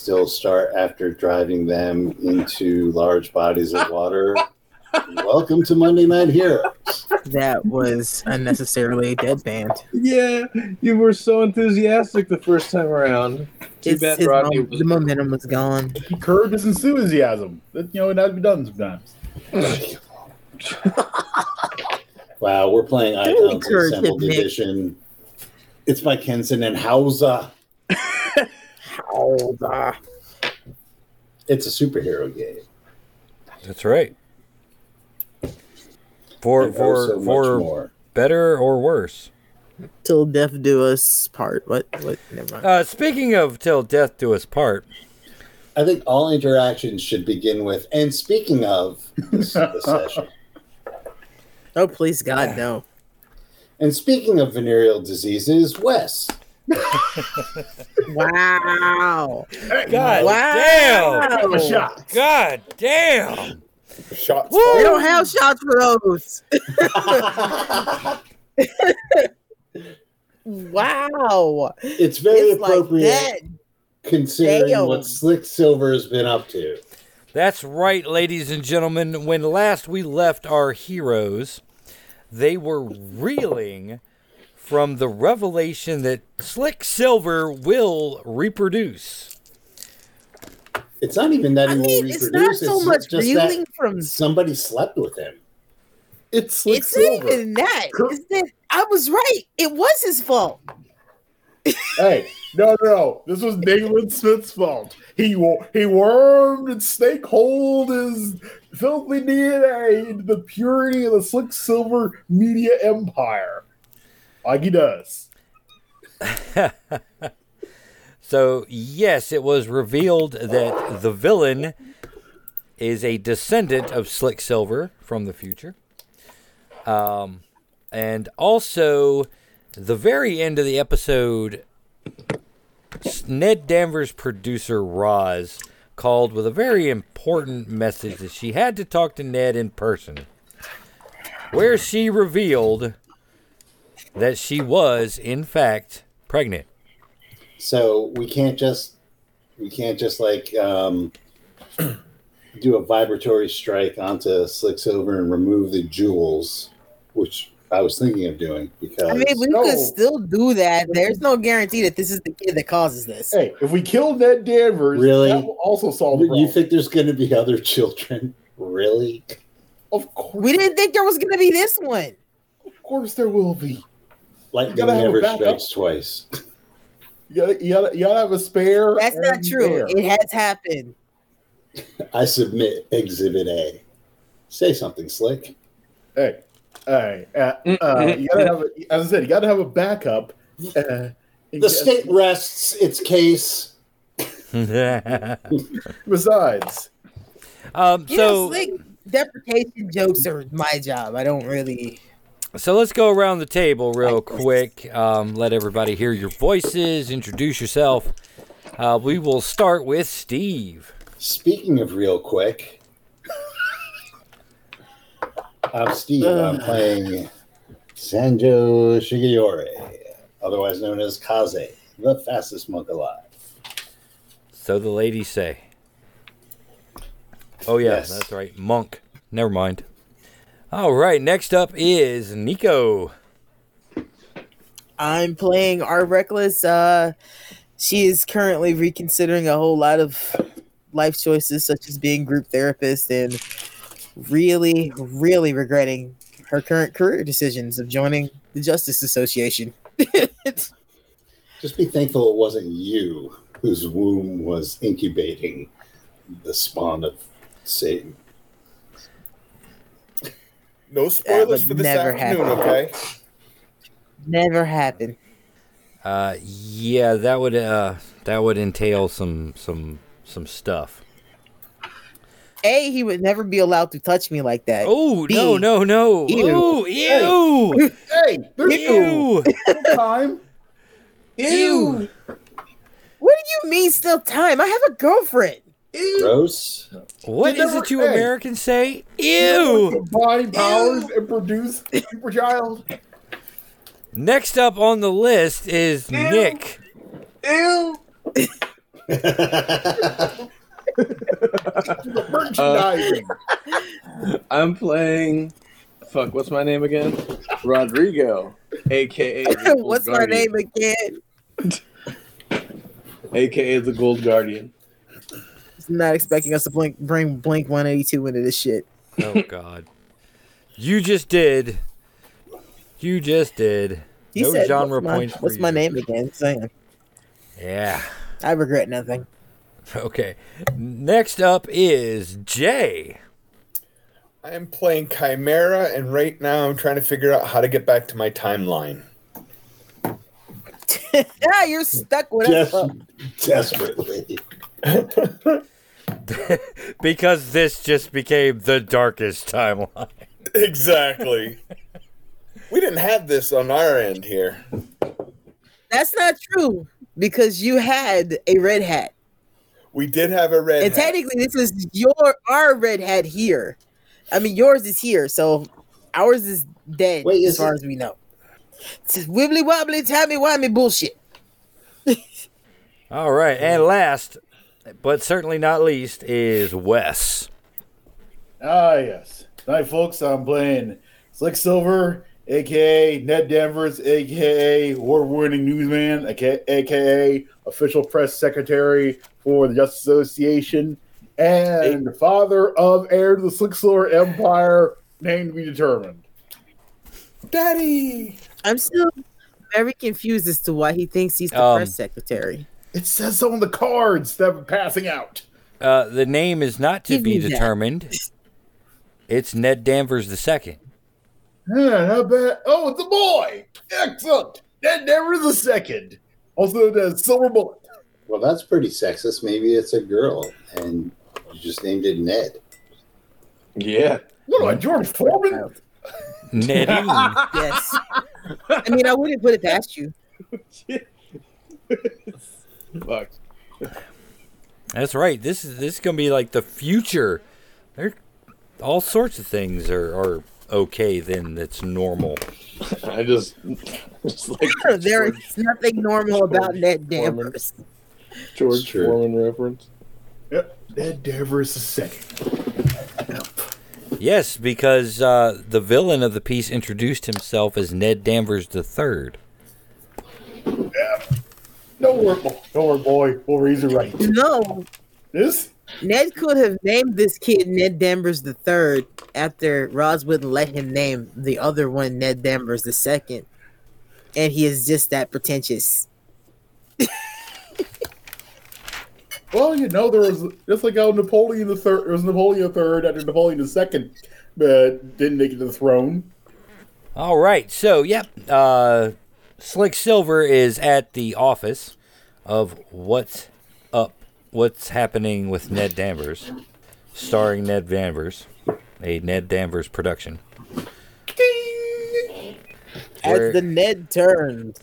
still start after driving them into large bodies of water, welcome to Monday Night Heroes. That was unnecessarily deadpanned. Yeah, you were so enthusiastic the first time around. Too His, bad Rodney mom- was the momentum was gone. He curbed his enthusiasm. That you know, it had to be done sometimes. Wow, we're playing Don't Icons Assembled it, Edition. It's by Kenson and Houser. Oh, ah. It's a superhero game. That's right. For And for so for more. better or worse. till death do us part. What? What? Never mind. Uh, speaking of till death do us part, I think all interactions should begin with, and speaking of this, this session, oh, please, God, no. and speaking of venereal diseases, Wes. Wow. God wow. Give him a shot. God damn! Shots We fired. don't have shots for those. wow. It's very It's appropriate that. considering Damn. what Slick Silver has been up to. That's right, ladies and gentlemen. When last we left our heroes, they were reeling from the revelation that Slick Silver will reproduce. It's not even that I he will mean, reproduce. it's not so it's much just reeling that from. somebody slept with him. It's Slick It's not Silver. even that. Cur- It's that I was right. It was his fault. hey, no, no, no. This was Nayland Smith's fault. He he wormed and snake holed his filthy DNA into the purity of the Slick Silver media empire, like he does. So, yes, it was revealed that the villain is a descendant of Slick Silver from the future. Um, and also, the very end of the episode, Ned Danvers' producer, Roz, called with a very important message that she had to talk to Ned in person, where she revealed that she was, in fact, pregnant. So we can't just we can't just like um, do a vibratory strike onto Slick Silver and remove the jewels, which I was thinking of doing because I mean, we No. could still do that. There's no guarantee that this is the kid that causes this. Hey, if we kill Ned Danvers, Really? that will also solve the problem. you think there's going to be other children? Really? Of course, We didn't think there was going to be this one. of course, there will be. Lightning gotta have a never backup. strikes twice. You gotta, you gotta, you gotta have a spare. That's not true. there. It has happened. I submit Exhibit A. Say something, Slick. Hey, hey, uh, uh, you gotta have, a, as I said, you gotta have a backup. Uh, The state rests its case. Besides, um, You so know, slick deprecation jokes are my job. I don't really. So let's go around the table real quick. Um, let everybody hear your voices. Introduce yourself. Uh, we will start with Steve. Speaking of real quick, I'm Steve. I'm playing Sanjo Shigeyori, otherwise known as Kaze, the fastest monk alive. So the ladies say. Oh yeah, Yes. that's right. Monk. Never mind. All right. Next up is Nico. I'm playing our reckless. Uh, she is currently reconsidering a whole lot of life choices, such as being group therapist, and really, really regretting her current career decisions of joining the Justice Association. Just be thankful it wasn't you whose womb was incubating the spawn of Satan. No spoilers for this never afternoon, happen. okay? Never happened. Uh, yeah, that would uh, that would entail some some some stuff. A, he would never be allowed to touch me like that. Oh B. no no no! Ew. Ooh, ew! hey, there's Ew! no time. Ew. What do you mean still time? I have a girlfriend. Gross. What You is it you hey. Americans say? Ew! Combine powers and produce super child. Next up on the list is Nick. Ew. Merchandising. Uh, I'm playing. Fuck, what's my name again? Rodrigo, aka the Gold What's my name again? aka the Gold Guardian. Not expecting us to blink, bring Blink 182 into this shit. Oh God. You just did. You just did. He No said, genre what's my, points for What's my you. name again? Saying, Yeah. I regret nothing. Okay. Next up is Jay. I am playing Chimera, and right now I'm trying to figure out how to get back to my timeline. yeah, you're stuck with Just us. desperately. because this just became the darkest timeline. exactly. we didn't have this on our end here. That's not true because you had a red hat, We did have a red. and hat. technically, this is your our red hat here. I mean, yours is here, so ours is dead Wait, as far it- as we know. It's wibbly wobbly, timey wimey bullshit. All right. And last, but certainly not least, is Wes. Ah, yes. Tonight, folks, I'm playing Slick Silver, aka Ned Danvers, aka award winning newsman, aka, aka official press secretary for the Justice Association, and the father of heir to the Slick Silver Empire, name to be determined. Daddy. I'm still very confused as to why he thinks he's the Um, press secretary. It says so on the cards that we're passing out. Uh, the name is not to Give be me that. determined. It's Ned Danvers the second. Yeah, not bad. Oh, it's a boy. Excellent. Ned Danvers the second. Also the Silver Bullet. Well, that's pretty sexist. Maybe it's a girl, and you just named it Ned. Yeah. What am I, George Foreman? Nedine. Yes. I mean, I wouldn't put it past you. Fuck. That's right. This is this is gonna be like the future. There, all sorts of things are, are okay. Then that's normal. I just, just like there George, is nothing normal about Ned Danvers. George Sure. Foreman reference. Yep. Ned Danvers the second. Yes, because uh, the villain of the piece introduced himself as Ned Danvers the third. Don't worry, bo- don't worry, boy. We'll raise it right. No, This? Ned could have named this kid Ned Danvers the third after Roz wouldn't let him name the other one Ned Danvers the second, and he is just that pretentious. Well, you know, there was just like how Napoleon the third. There was Napoleon the third after Napoleon the second, but didn't make it to the throne. All right, so yep, uh, Slick Silver is at the office of what's up, what's happening with Ned Danvers, starring Ned Danvers, a Ned Danvers production. Where- As the Ned turned,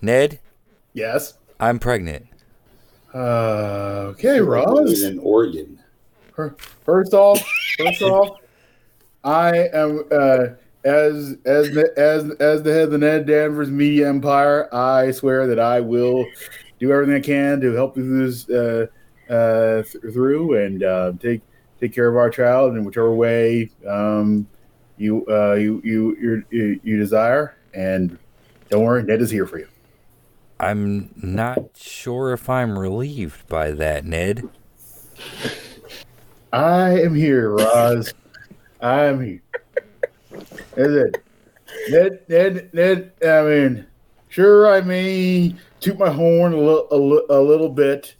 Ned, Yes. I'm pregnant. Uh, okay, In Roz. an organ. First off, first off, I am uh, as as as as the head of the Ned Danvers Media Empire. I swear that I will do everything I can to help you through this uh, uh, th- through and uh, take take care of our child in whichever way um, you uh, you you you you desire. And don't worry, Ned is here for you. I'm not sure if I'm relieved by that, Ned. I am here, Roz. I am here. Is it? Ned, Ned, Ned, I mean, sure, I may toot my horn a, li- a, li- a little bit,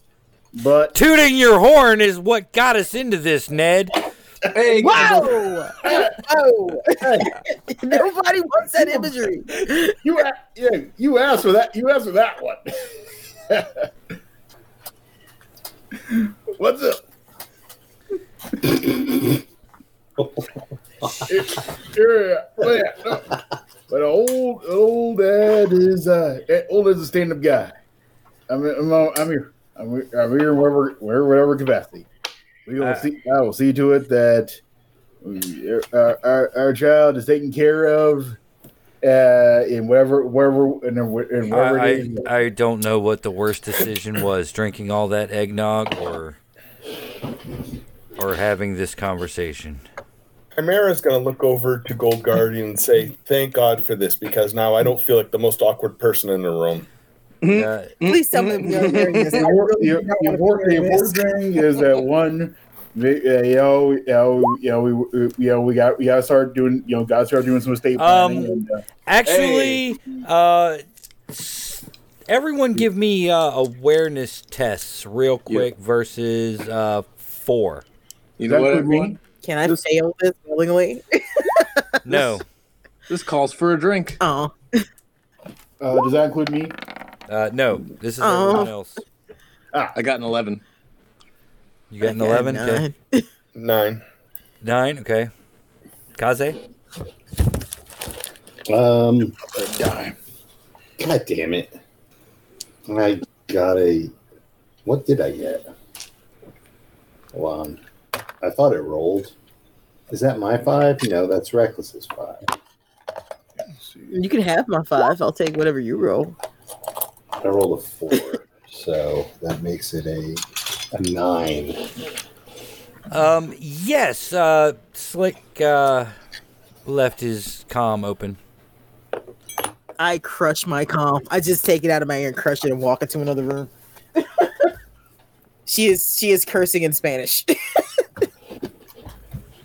but Tooting your horn is what got us into this, Ned. Hey, whoa, whoa! Nobody wants that imagery. you, yeah, you asked for that. You asked for that one. What's up? yeah, no. but old old dad is uh old is a stand up guy. I'm I'm, uh, I'm here. I'm, here- I'm here in wherever where whatever capacity. We will Uh, see. I will see to it that we, our, our our child is taken care of uh, in whatever wherever in wherever I, it is. I, I don't know what the worst decision was: drinking all that eggnog, or or having this conversation. Chimera's going to look over to Gold Guardian and say, "Thank God for this, because now I don't feel like the most awkward person in the room." Uh, Please tell me we are hearing this. The really the- do not the wanna be import- the hearing this. important thing is that one, the- uh, you know, you know, you know, we, we, you know, we got, we got to start doing, you know, got to start doing some estate planning. Um, and, uh, actually, uh, everyone, give me uh, awareness tests real quick versus uh, four. You know that what, include everyone? Me? Can I fail this willingly? No, This calls for a drink. Oh, Uh, does that include me? uh, no. This is Oh. everyone else. I got an 11. You got an eleven. Okay. nine. Nine. Nine. Okay. Kaze. Um, Die. God damn it. I got a. What did I get? Hold on. I thought it rolled. Is that my five? No, that's Reckless's five. You can have my five. I'll take whatever you roll. I rolled a four. so that makes it a, a nine. Um. Yes. Uh. Slick. Uh. Left his comm open. I crush my comp. I just take it out of my ear and crush it and walk into another room. she is she is cursing in Spanish.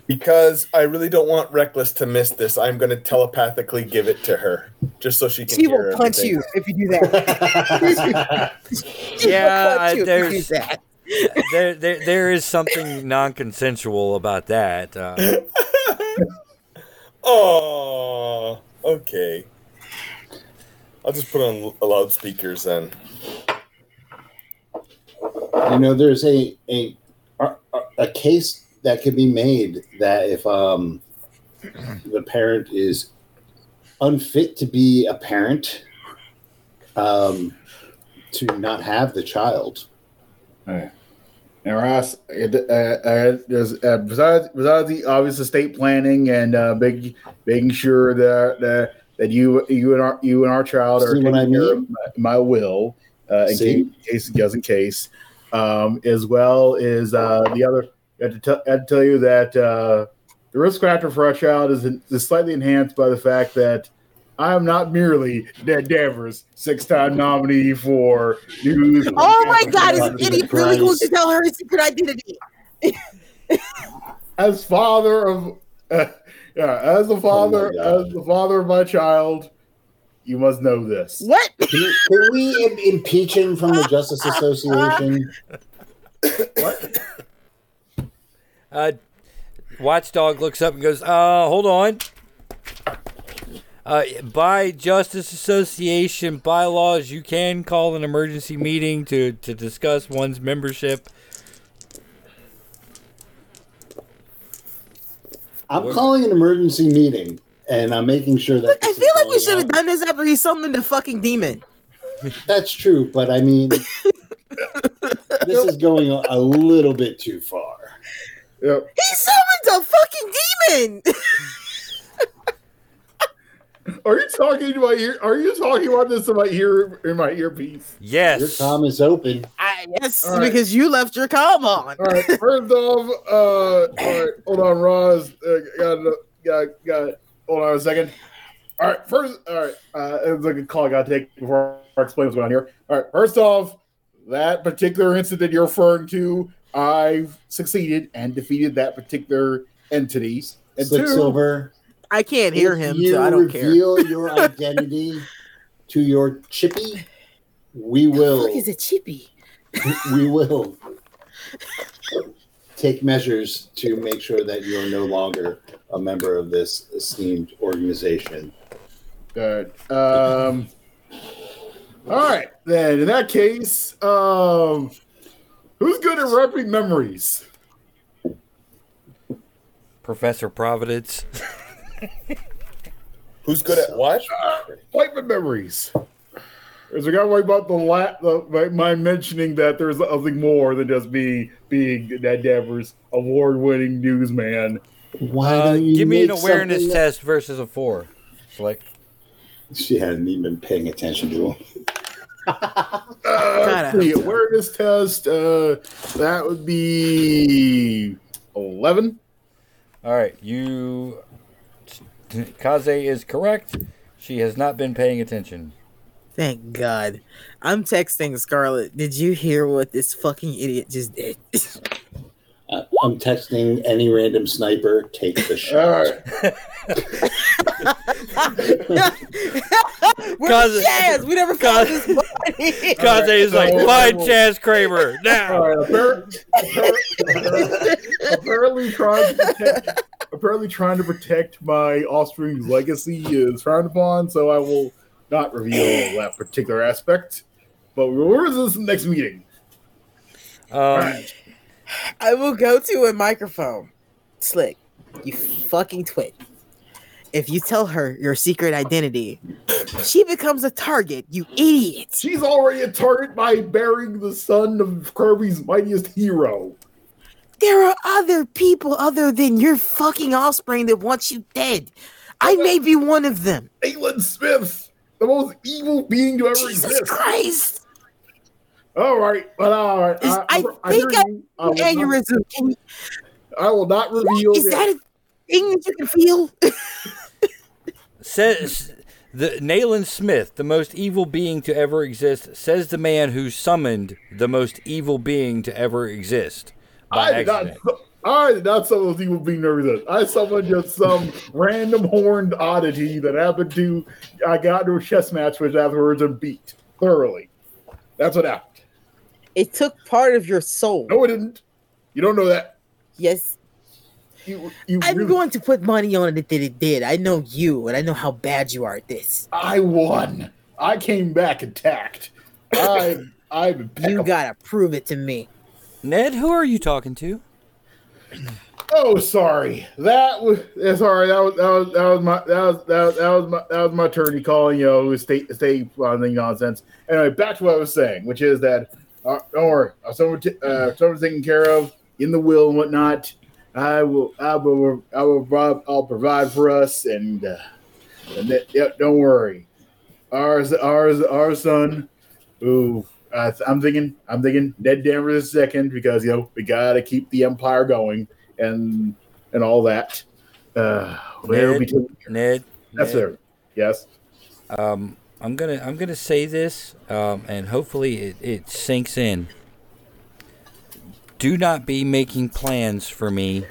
Because I really don't want Reckless to miss this, I'm going to telepathically give it to her, just so she can. she hear will punch everything. you if you do that. Yeah, will punch you there's- do that. there, there, there is something non-consensual about that. Uh, Oh, okay. I'll just put on loudspeakers then. you know, there's a, a a a case that can be made that if um the parent is unfit to be a parent, um, to not have the child. Alright. And Roz, uh, uh, there's uh, besides besides the obvious estate planning and uh, big, making sure that that that you you and our you and our child are taking I mean? my, my will uh, in case, case just in case, um, as well as uh, the other. I have to, tell I have to tell you that uh, the risk factor for our child is, is slightly enhanced by the fact that I am not merely Ned Danvers, six-time nominee for news. Oh my god, is Fucking idiot really going to tell her his secret identity? as father of uh, yeah, as the father God. as the father of my child, you must know this. What? Can, can we im- impeach him from the Justice Association? Uh, Watchdog looks up and goes, "Uh, hold on." Uh, by Justice Association bylaws, you can call an emergency meeting to, to discuss one's membership. I'm calling an emergency meeting, and I'm making sure that. I this is feel like we going should have on. done this after he summoned the fucking demon. That's true, but I mean, this is going a a little bit too far. Yep. He summoned a fucking demon. Are you talking to my ear? Are you talking about this in my ear in my earpiece? Yes. Your Yes. com is open. I, yes, All right. because you left your comm on. All right. First off, uh, all right. Hold on, Roz. Uh, got got got. Hold on a second. All right. First, all right. Uh, it's like a call I got to take before I explain what's going on here. All right. First off, that particular incident you're referring to, I've succeeded and defeated that particular entity. And Slick two, Silver. I can't hear him, you so I don't care. You reveal your identity to your chippy, we will. Look, is it chippy? we will take measures to make sure that you are no longer a member of this esteemed organization. Good. Um. All right, then. In that case, um, who's good at repping memories? Professor Providence. Who's good at what? Wipe my memories. Is a guy right about the la- the my, my mentioning that there's something more than just being being Ned Danvers, award-winning newsman. Why Uh, don't you give me an awareness test versus a four. Slick. She hadn't even been paying attention to him. Uh, I let's see, hope so. awareness test. Uh, that would be eleven. All right, you. Kaze is correct. She has not been paying attention. Thank God. I'm texting Scarlett. Did you hear what this fucking idiot just did? Uh, I'm texting any random sniper, take the shot. All right. Where's Cause- Chaz? We never found cause- this body. Kaze is like, so- find Chaz Kramer now. right. Apparently, apparently trying to protect, apparently trying to protect my offspring's legacy is frowned upon, so I will not reveal that particular aspect. But where is this next meeting? All Um, right. I will go to a microphone. Slick, you fucking twit. If you tell her your secret identity, she becomes a target, you idiot. She's already a target by bearing the son of Kirby's mightiest hero. There are other people other than your fucking offspring that want you dead. I may be one of them. Nayland Smith, the most evil being to ever Jesus exist. Christ. All right, but all right. Is- I think hear I- you. I will, not, Can you, I will not reveal. is the- that a thing that you can feel? says the Nayland Smith, the most evil being to ever exist, says the man who summoned the most evil being to ever exist by I did not. I did not summon those evil being nervous. I summoned just some random horned oddity that happened to. I got into a chess match with afterwards and beat thoroughly. That's what happened. It took part of your soul. No, it didn't. You don't know that. Yes, You, you I'm really- going to put money on it that it did. I know you, and I know how bad you are at this. I won. I came back intact. I, I'm You gotta prove it to me. Ned, who are you talking to? Oh, sorry. That was eh, sorry. That was that was that was my that was that was that was my that was my attorney calling. You know, state state funding nonsense. Anyway, back to what I was saying, which is that uh, don't worry, uh, someone t- uh, someone's taken care of in the will and whatnot. I will I will I will provide, I'll provide for us and uh, and that, yep, don't worry. Ours ours our son, who uh, I'm thinking I'm thinking Ned Danvers is second because you know we gotta keep the empire going and and all that. Uh, Ned. Ned. That's Ned, it. Yes. Um, I'm gonna I'm gonna say this, um, and hopefully it, it sinks in. Do not be making plans for me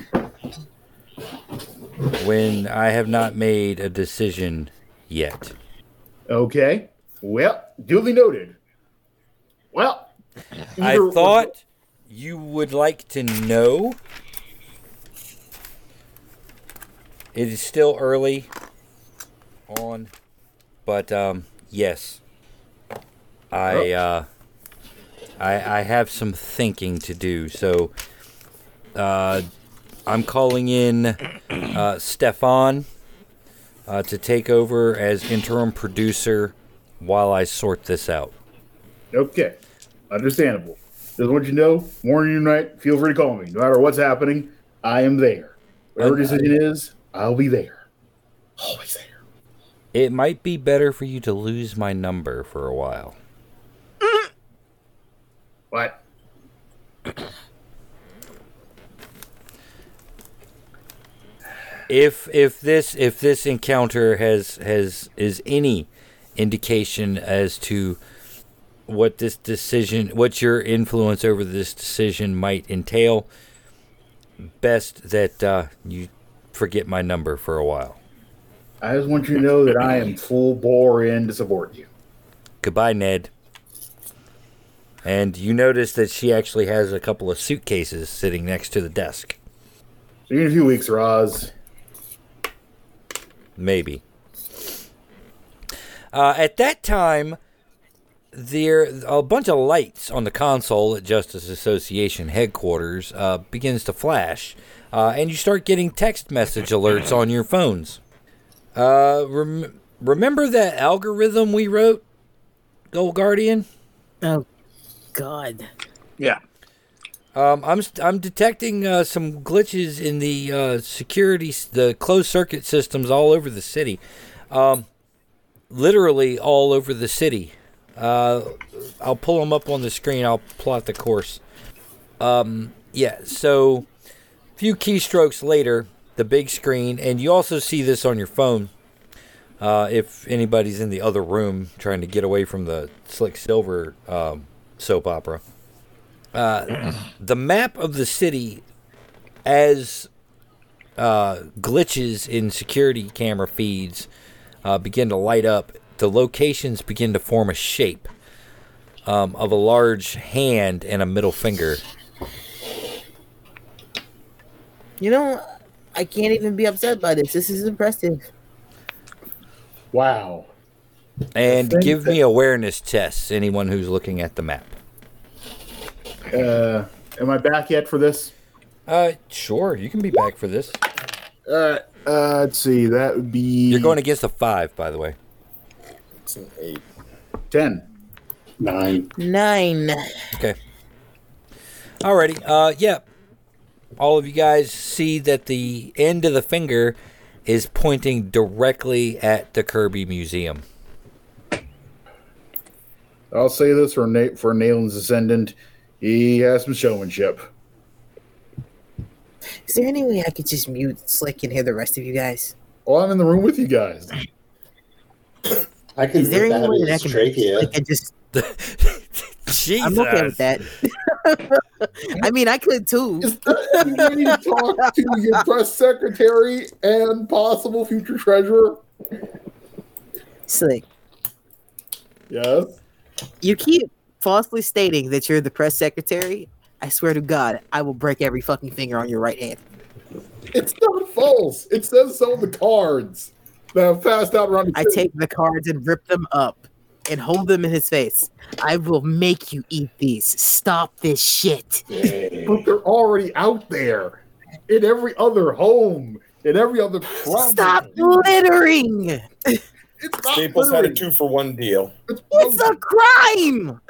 when I have not made a decision yet. Okay. Well, duly noted. Well, I thought you would like to know. It is still early on, but um, yes, I uh, I I have some thinking to do. So uh, I'm calling in uh, Stefan uh, to take over as interim producer while I sort this out. Okay. Understandable. Just want you to know, morning or night, feel free to call me. No matter what's happening, I am there. Whatever decision is, I'll be there. Always there. It might be better for you to lose my number for a while. What? If if this if this encounter has has is any indication as to what this decision what your influence over this decision might entail, best that uh, you forget my number for a while. I just want you to know that I am full bore in to support you. Goodbye, Ned. And you notice that she actually has a couple of suitcases sitting next to the desk. See you in a few weeks, Roz. Maybe. Uh, at that time, there a bunch of lights on the console at Justice Association headquarters uh, begins to flash, uh, and you start getting text message alerts on your phones. Uh, rem- remember that algorithm we wrote, Gold Guardian? Oh, God. Yeah. Um, I'm st- I'm detecting uh, some glitches in the uh, security, s- the closed circuit systems all over the city. Um, literally all over the city. Uh, I'll pull them up on the screen. I'll plot the course. Um, yeah, so a few keystrokes later, the big screen, and you also see this on your phone. Uh, if anybody's in the other room trying to get away from the Slick Silver um, soap opera, uh, the map of the city as uh, glitches in security camera feeds uh, begin to light up, the locations begin to form a shape um, of a large hand and a middle finger. You know, I can't even be upset by this. This is impressive. Wow. And give that- me awareness tests, anyone who's looking at the map. Uh, am I back yet for this? Uh, sure, you can be back for this. Uh, uh, let's see. That would be. You're going against a five, by the way. It's an eight. ten. Nine. Nine. Okay. Alrighty. Uh, yeah. All of you guys see that the end of the finger is pointing directly at the Kirby Museum. I'll say this for Na- for Nayland's descendant. He has some showmanship. Is there any way I could just mute Slick and hear the rest of you guys? Well, I'm in the room with you guys. I can Is there rip any way that I can trachea. Slick and just? Jesus. I'm okay with that. I mean, I could too. Is there any way to talk to your press secretary and possible future treasurer? Slick, Yes. you keep falsely stating that you're the press secretary. I swear to God, I will break every fucking finger on your right hand. It's not false. It says so on the cards that have passed out around the I take the cards and rip them up and hold them in his face. I will make you eat these. Stop this shit. but they're already out there in every other home, in every other province. Stop littering. It's not Staples had a two for one deal. It's It's a crime.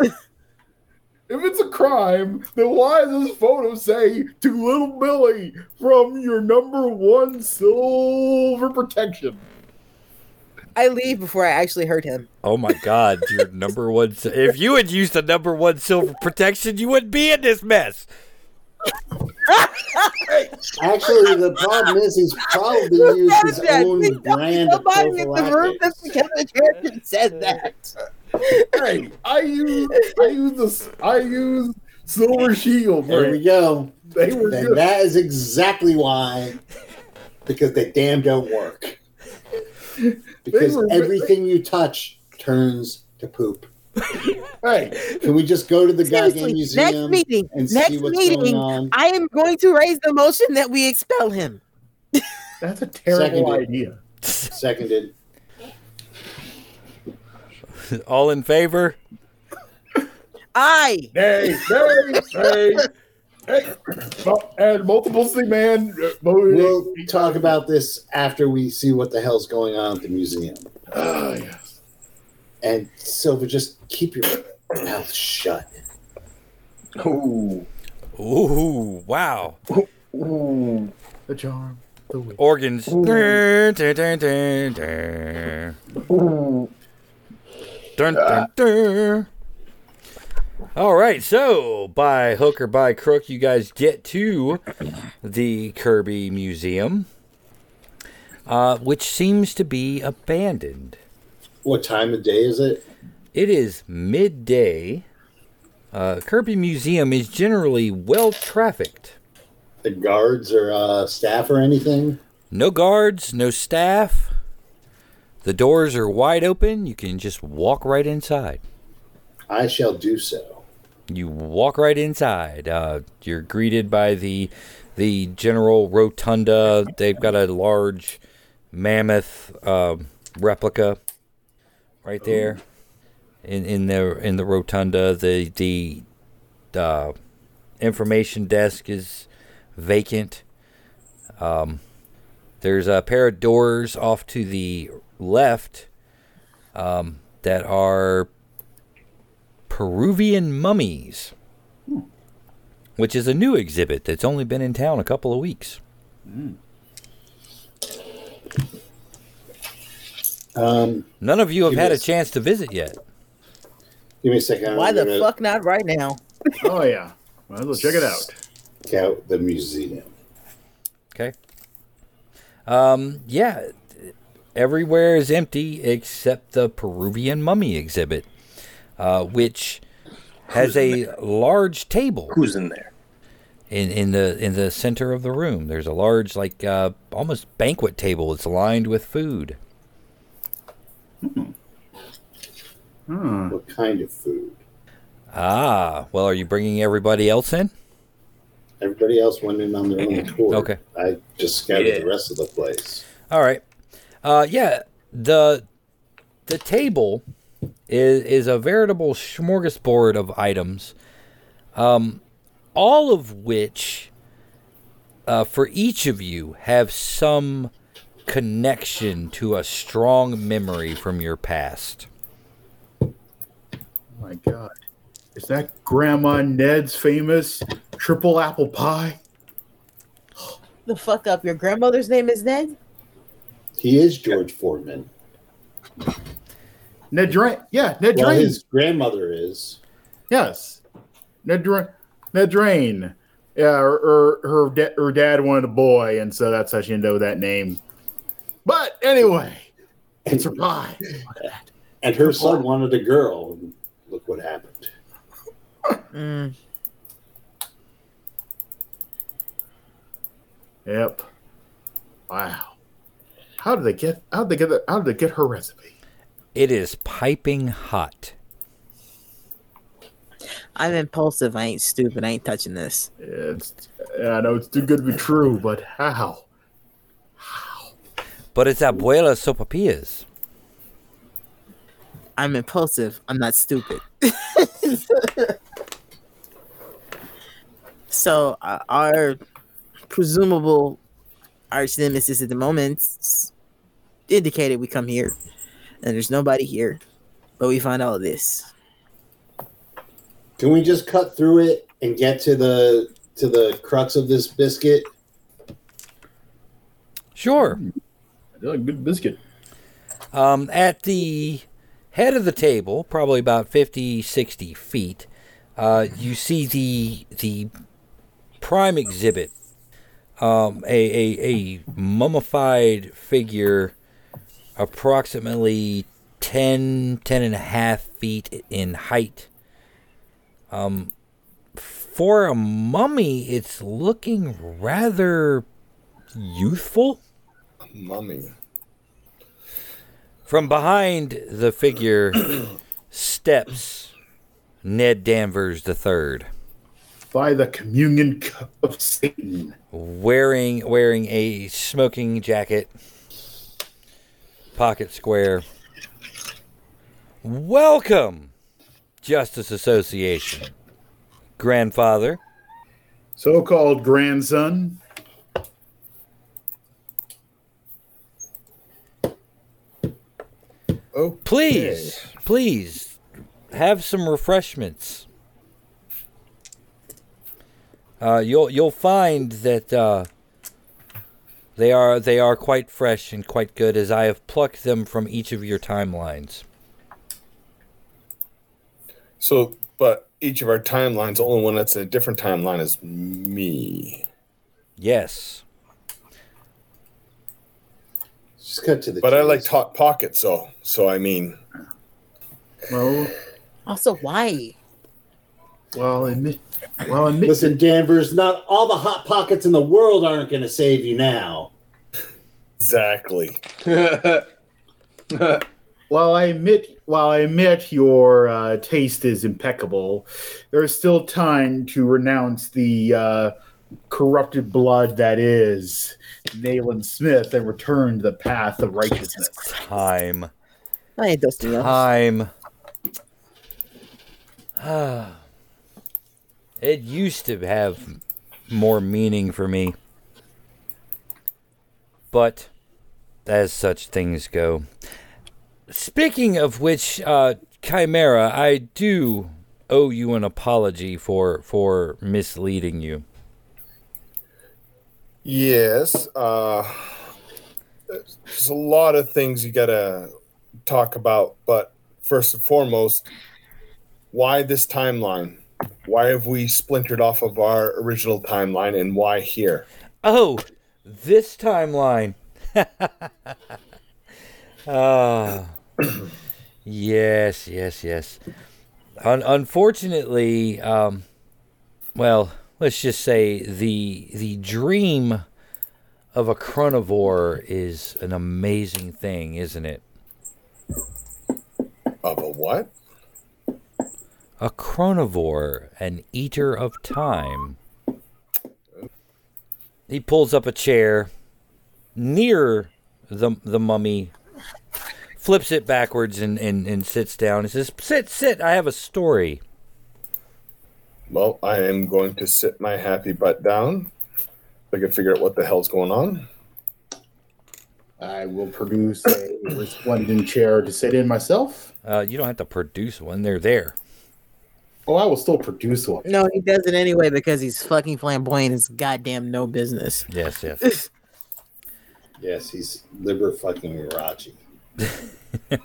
If it's a crime, then why does this photo say to little Billy from your number one silver protection? I leave before I actually hurt him. Oh my God, your number one. If you had used the number one silver protection, you wouldn't be in this mess. Actually, the problem is he's probably used his own brand of Somebody in the room that's because the church said that. Hey, I use I use this I use silver shield. There we go. They were And good. that is exactly why. Because they damn don't work. Because were- everything you touch turns to poop. Hey, Can we just go to the goddamn Seriously, museum next meeting, and next see what's meeting, going on? I am going to raise the motion that we expel him. that's a terrible Seconded. idea. Seconded. All in favor? Aye. Nay, nay, nay. Hey, and multiple thing man We'll talk about this after we see what the hell's going on at the museum. Ah, yes. And Silver, just keep your mouth shut. Ooh. Ooh, wow. Ooh. The charm, the wit. Organs. Dun, dun, dun, dun, dun. Ooh. Dun, dun, dun. All right, so by hook or by crook, you guys get to the Kirby Museum, uh, which seems to be abandoned. What time of day is it? It is midday. Uh, Kirby Museum is generally well trafficked. The guards or uh, staff or anything? No guards, no staff. The doors are wide open. You can just walk right inside. I shall do so. You walk right inside. Uh, you're greeted by the the general rotunda. They've got a large mammoth um replica right there in in the in the rotunda. The the uh, information desk is vacant. Um, there's a pair of doors off to the left um, that are Peruvian mummies, which is a new exhibit that's only been in town a couple of weeks. Um, None of you have Give me had a a s- chance to visit yet. give me a second. Why I'm the gonna fuck not right now? Oh yeah. Well, let's check it out. check out the museum. Okay. Um, yeah, everywhere is empty except the Peruvian mummy exhibit, uh, which has a large table Who's in there? in, in the in the center of the room. There's a large, like uh, almost banquet table. It's lined with food. Hmm. What kind of food? Ah, well, are you bringing everybody else in? Everybody else went in on their own tour. Okay. I just scouted Yeah. the rest of the place. All right. Uh, yeah, the the table is is a veritable smorgasbord of items, um, all of which, uh, for each of you, have some connection to a strong memory from your past. Oh my god. Is that Grandma Ned's famous triple apple pie? The fuck up. Your grandmother's name is Ned? He is George Foreman. Ned Drain. Yeah, Ned Well, Drain. his grandmother is. Yes. Ned Drain. Ned Drain. Yeah, or, or her, da- her dad wanted a boy, and so that's how she know that name. But anyway, it's her pie. And her son wanted a girl. And look what happened. Mm. Yep. Wow. How did they get? How did they get? How did they get her recipe? It is piping hot. I'm impulsive. I ain't stupid. I ain't touching this. It's. I know it's too good to be true, but how? How? But it's Abuela Sopapillas. I'm impulsive. I'm not stupid. so uh, our presumable arch nemesis at the moment indicated we come here, and there's nobody here, but we find all of this. Can we just cut through it and get to the to the crux of this biscuit? Sure. A good biscuit. Um, at the head of the table, probably about 50, 60 feet, uh, you see the the prime exhibit, um, a, a, a mummified figure approximately 10, 10 and a half feet in height. Um, for a mummy, it's looking rather youthful. Mummy. From behind the figure steps Ned Danvers III, By the communion cup of Satan. wearing wearing a smoking jacket, pocket square. Welcome, Justice Association. Grandfather, So-called grandson. Oh, please, please have some refreshments. Uh, you'll you'll find that uh, they are they are quite fresh and quite good, as I have plucked them from each of your timelines. So, but each of our timelines, the only one that's in a different timeline is me. Yes, Just cut to the. But I like chase. hot pockets, so so I mean, Well, Also, why? well, admit, well, admit, Listen, Danvers. Not all the hot pockets in the world aren't going to save you now. exactly. While I admit, while I admit your uh, taste is impeccable, there is still time to renounce the uh, corrupted blood that is Nayland Smith and return to the path of righteousness. time, I ain't dusty enough. time. it used to have more meaning for me, but as such things go. Speaking of which, uh, Chimera, I do owe you an apology for for misleading you. Yes. Uh, there's a lot of things you gotta talk about, but first and foremost, why this timeline? Why have we splintered off of our original timeline and why here? Oh, this timeline. Ah, yes, yes, yes. Un- unfortunately, um, well, let's just say the the dream of a chronovore is an amazing thing, isn't it? Of a what? A chronovore, an eater of time. He pulls up a chair near the the mummy, flips it backwards and, and, and sits down. He says, Sit, sit, I have a story. Well, I am going to sit my happy butt down. so I can figure out what the hell's going on. I will produce a resplendent chair to sit in myself. Uh, you don't have to produce one, they're there. Oh, I will still produce one. No, he does it anyway because he's fucking flamboyant. It's goddamn no business. Yes, yes. Yes, he's liber fucking Rachi.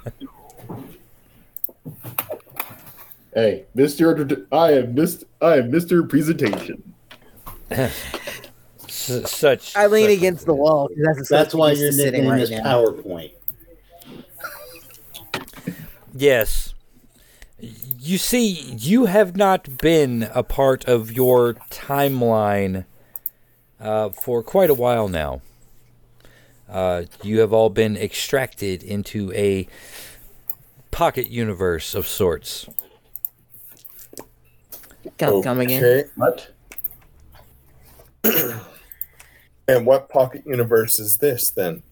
Hey, Mister, I am Mister. I am Mister Presentation. S- such. I lean such- against the wall. 'cause That's, That's why you're sitting nickname right is now. PowerPoint. Yes. You see, you have not been a part of your timeline uh, for quite a while now. Uh, you have all been extracted into a pocket universe of sorts. Come, come again. Okay. What? And what pocket universe is this then?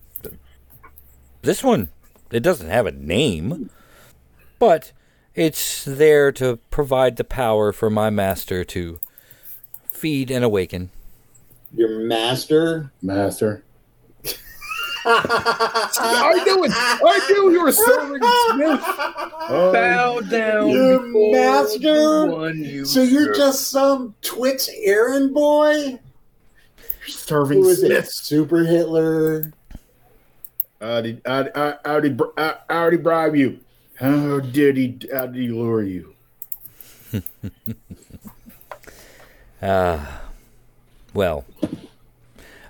This one, it doesn't have a name, but it's there to provide the power for my master to feed and awaken. Your master. Master. I knew it. I knew you were serving Smith. Oh, Bow down. Your master? one you So you're serve. just some Twitch errand boy? serving Who is it? Smith. Super Hitler? I already, how, how, how did br- how, how bribe you? How did he how did he lure you? Ah, well,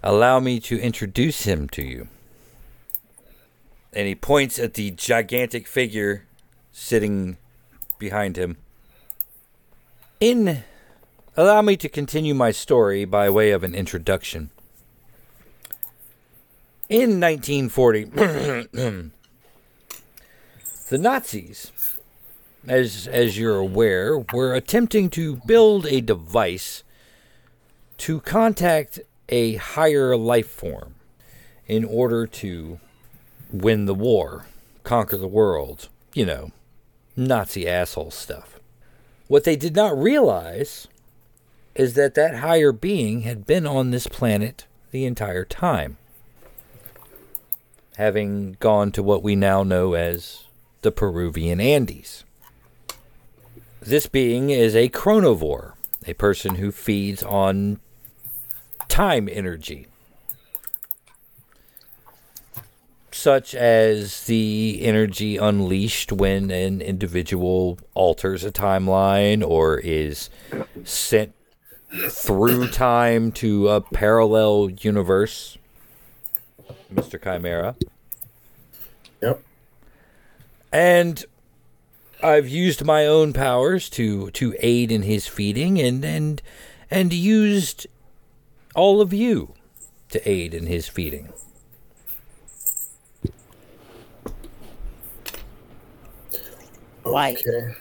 allow me to introduce him to you. And he points at the gigantic figure sitting behind him. In allow me to continue my story by way of an introduction. In 1940, the Nazis as as you're aware, were attempting to build a device to contact a higher life form in order to win the war, conquer the world, you know, Nazi asshole stuff. What they did not realize is that that higher being had been on this planet the entire time, having gone to what we now know as the Peruvian Andes. This being is a chronovore, a person who feeds on time energy, such as the energy unleashed when an individual alters a timeline or is sent through time to a parallel universe. Mr. Chimera. Yep. And I've used my own powers to to aid in his feeding and and and used all of you to aid in his feeding. Why? Okay.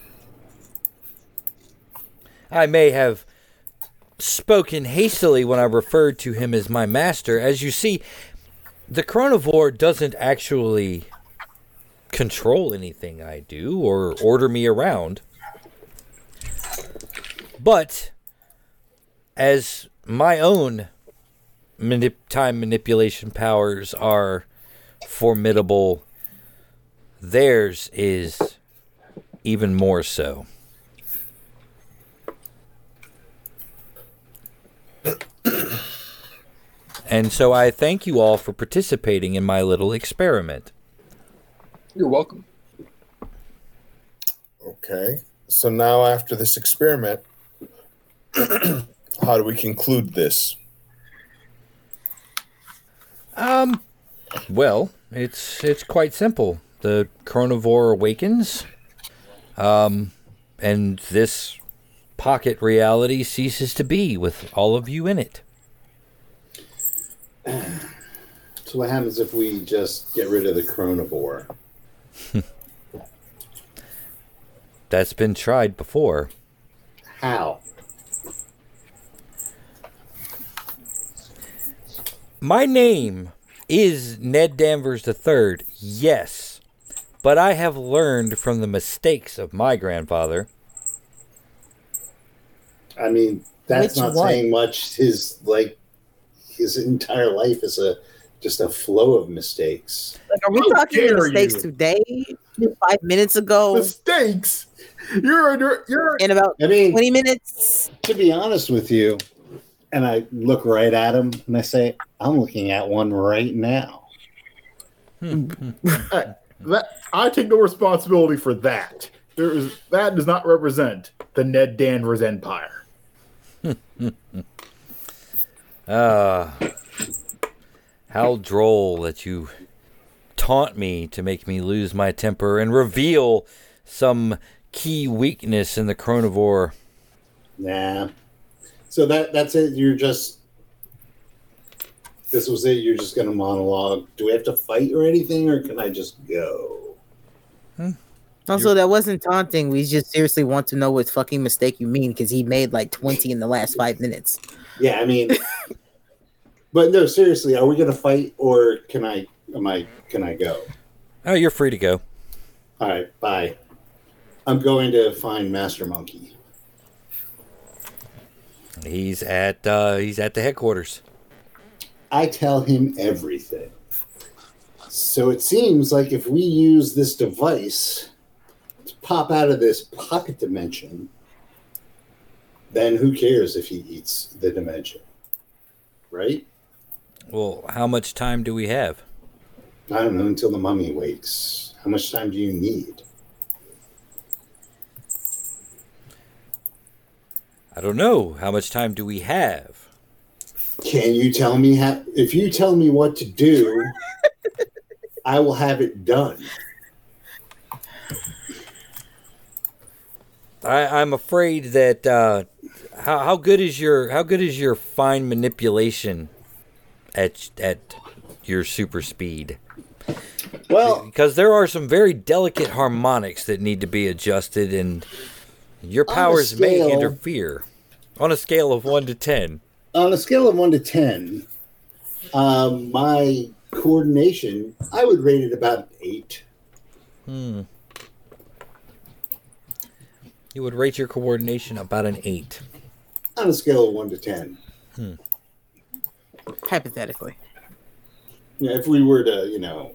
I may have spoken hastily when I referred to him as my master. As you see, the chronovore doesn't actually control anything I do or order me around. But as my own manip- time manipulation powers are formidable, theirs is even more so. And so I thank you all for participating in my little experiment. You're welcome. Okay. So now after this experiment, how do we conclude this? Um, well, it's it's quite simple. The chronovore awakens, um, and this pocket reality ceases to be with all of you in it. So what happens if we just get rid of the chronovore? That's been tried before. How? My name is Ned Danvers III, yes, but I have learned from the mistakes of my grandfather. I mean, that's Which not one? saying much. His like his entire life is a just a flow of mistakes. Like, are we How talking mistakes you. today? Five minutes ago? Mistakes. You're under. You're. In about I mean, 20 minutes? to be honest with you, and I look right at him and I say, I'm looking at one right now. That I take no responsibility for that. There is that does not represent the Ned Danvers Empire. Ah, how droll that you taunt me to make me lose my temper and reveal some key weakness in the chronovore. Nah. So that that's it. You're just this was it. You're just gonna monologue. Do we have to fight or anything, or can I just go? Hmm. Also, that wasn't taunting. We just seriously want to know what fucking mistake you mean because he made like 20 in the last five minutes. Yeah, I mean, but no, seriously, are we gonna fight or can I? Am I? Can I go? Oh, you're free to go. All right, bye. I'm going to find Master Monkey. He's at uh, he's at the headquarters. I tell him everything. So it seems like if we use this device to pop out of this pocket dimension, then who cares if he eats the dimension? Right? Well, how much time do we have? I don't know until the mummy wakes. How much time do you need? I don't know. How much time do we have? Can you tell me how? If you tell me what to do, I will have it done. I, I'm afraid that uh, how how good is your how good is your fine manipulation at at your super speed? Well, Because there are some very delicate harmonics that need to be adjusted, and your powers may interfere. On a scale of one to ten, on a scale of one to ten, um, my coordination, I would rate it about eight. hmm. you would rate your coordination about an eight. On a scale of one to ten, Hypothetically. you know, if we were to, you know,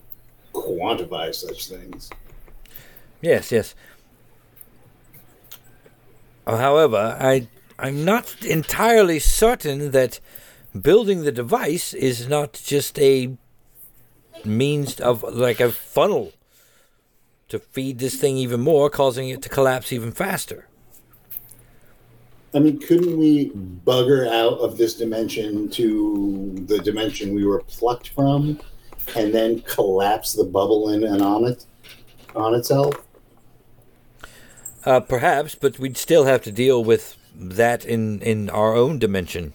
quantify such things. Yes, yes. Uh, However, I I'm not entirely certain that building the device is not just a means of like a funnel to feed this thing even more, causing it to collapse even faster. I mean, couldn't we bugger out of this dimension to the dimension we were plucked from, and then collapse the bubble in and on it, on itself? Uh, perhaps, but we'd still have to deal with that in in our own dimension.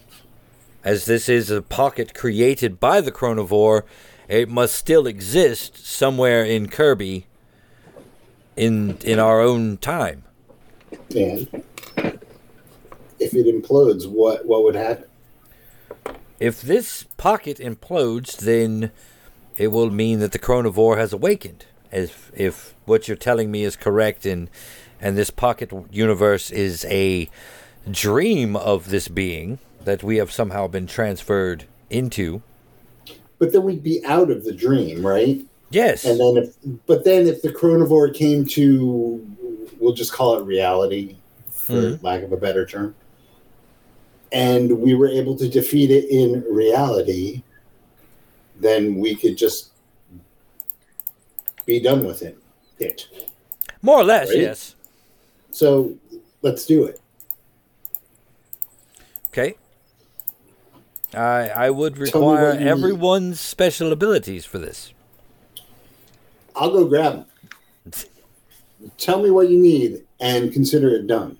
As this is a pocket created by the chronovore. it must still exist somewhere in Kirby in in our own time. And if it implodes, what what would happen? If this pocket implodes, then it will mean that the chronovore has awakened. If if what you're telling me is correct and and this pocket universe is a dream of this being that we have somehow been transferred into. But then we'd be out of the dream, right? Yes. And then if, but then if the chronovore came to, we'll just call it reality, for Mhm. lack of a better term, and we were able to defeat it in reality, then we could just be done with it. It. More or less, Right? yes. So let's do it. Okay. I I would require you need. everyone's special abilities for this. I'll go grab them. Tell me what you need and consider it done.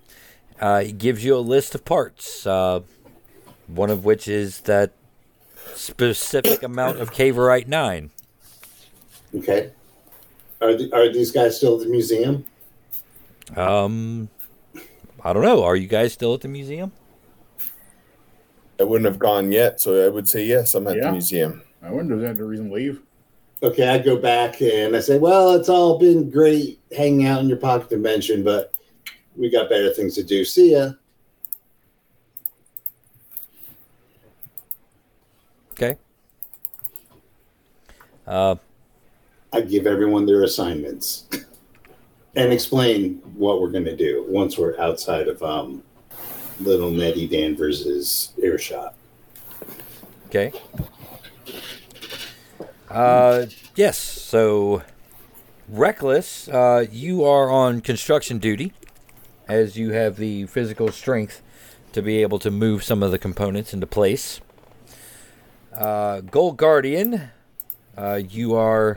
Uh, it gives you a list of parts, uh, one of which is that specific amount of Caverite 9. Okay. Are, the, are these guys still at the museum? Um, I don't know. Are you guys still at the museum? I wouldn't have gone yet, so I would say yes. I'm at Yeah. the museum. I wonder if they had a reason to leave. Okay, I go back and I say, well, it's all been great hanging out in your pocket dimension, but we got better things to do. See ya. Okay. Uh, I give everyone their assignments and explain what we're going to do once we're outside of um, little Nettie Danvers's earshot. Okay. Uh, yes. So, reckless. Uh, you are on construction duty, as you have the physical strength to be able to move some of the components into place. Uh, Gold Guardian. Uh, you are.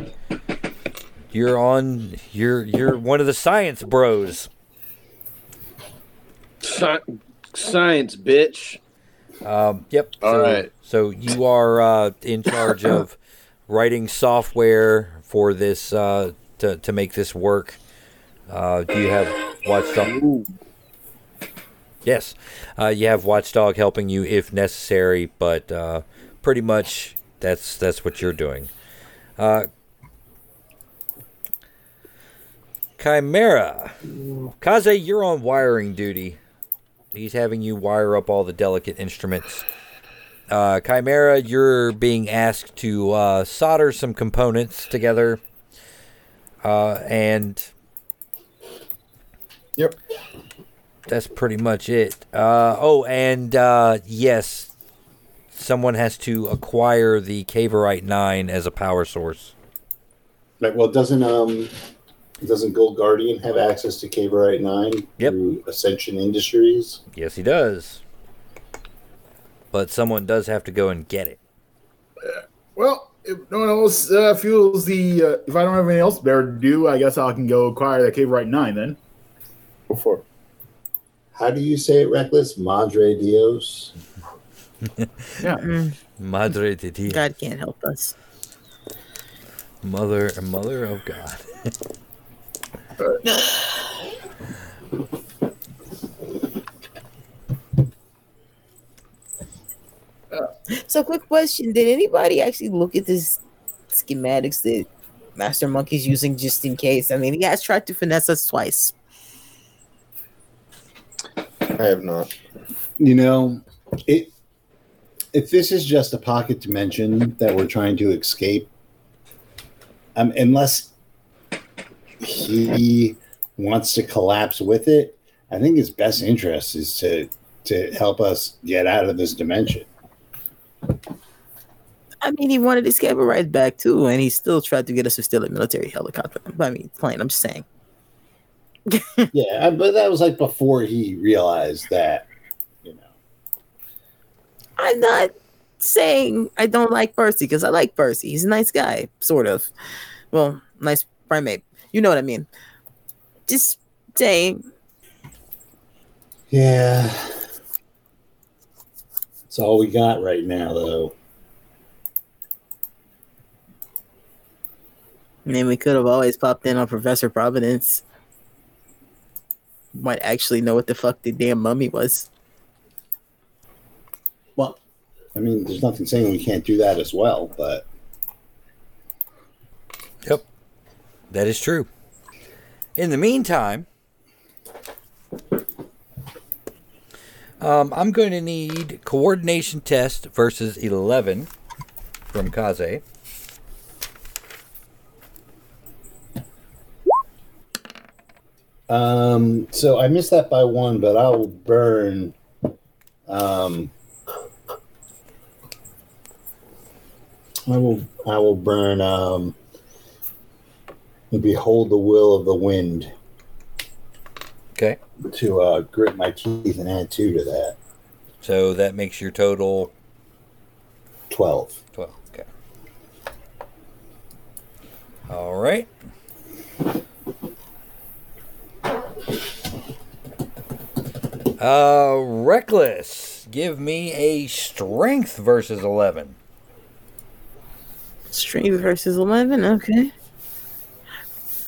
You're on. You're you're one of the science bros. Sci- science, bitch. Um, yep. All so, right. So you are uh, in charge of writing software for this uh, to to make this work. Uh, do you have Watchdog? Yes, uh, you have Watchdog helping you if necessary, but uh, pretty much that's that's what you're doing. Uh, Chimera, Kaze, you're on wiring duty. He's having you wire up all the delicate instruments. Uh, Chimera, you're being asked to uh, solder some components together. And Yep. that's pretty much it. Uh, oh, and uh, yes, someone has to acquire the Caverite 9 as a power source. Right, well, doesn't um, doesn't Gold Guardian have access to Caverite Nine Yep. through Ascension Industries? Yes, he does. But someone does have to go and get it. Well, if no one else uh, feels the, uh, if I don't have anything else better to do, I guess I can go acquire that Caverite nine then. Before. How do you say it, Reckless? Madre Dios. Yeah. Mm, Madre de Dios. God can't help us. Mother, mother of God. So, quick question: Did anybody actually look at this schematics that Master Monkey's using just in case? I mean, he has tried to finesse us twice. I have not. You know, it. If this is just a pocket dimension that we're trying to escape, um, unless he wants to collapse with it, I think his best interest is to to help us get out of this dimension. I mean, he wanted his camera right back too, and he still tried to get us to steal a military helicopter. I mean, plane. I'm just saying. Yeah, but that was like before he realized that, you know. I'm not saying I don't like Percy because I like Percy. He's a nice guy, sort of. Well, nice primate. You know what I mean. Just saying. Yeah. That's all we got right now, though. I mean, we could have always popped in on Professor Providence. Might actually know what the fuck the damn mummy was. Well, I mean, there's nothing saying we can't do that as well, but Yep, that is true. In the meantime, um, I'm going to need coordination test versus 11 from Kaze. Um, so I missed that by one, but I will burn. Um, I will. I will burn. Um, behold the will of the wind. Okay. to uh, grit my teeth and add two to that. So that makes your total 12. 12. Okay. All right. Uh, reckless. Give me a strength versus 11. Strength versus 11. Okay.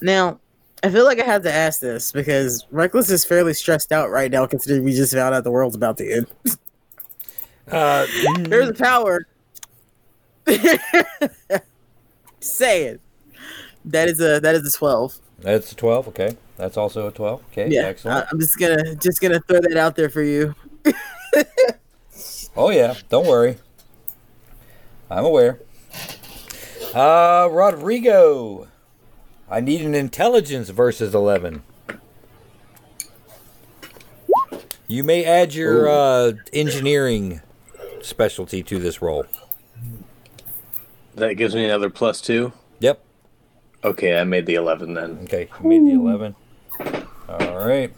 Now, I feel like I have to ask this because Reckless is fairly stressed out right now considering we just found out the world's about to end. Uh, There's a power. Say it. That is a that is a twelve. that's a 12. Okay. That's also a 12. Okay. Yeah, Excellent. I, am just gonna just gonna throw that out there for you. Oh yeah, don't worry. I'm aware. Uh Rodrigo. I need an intelligence versus 11. You may add your uh, engineering specialty to this roll. That gives me another plus two. Yep. Okay, I made the 11 then. Okay, you made the 11. All right.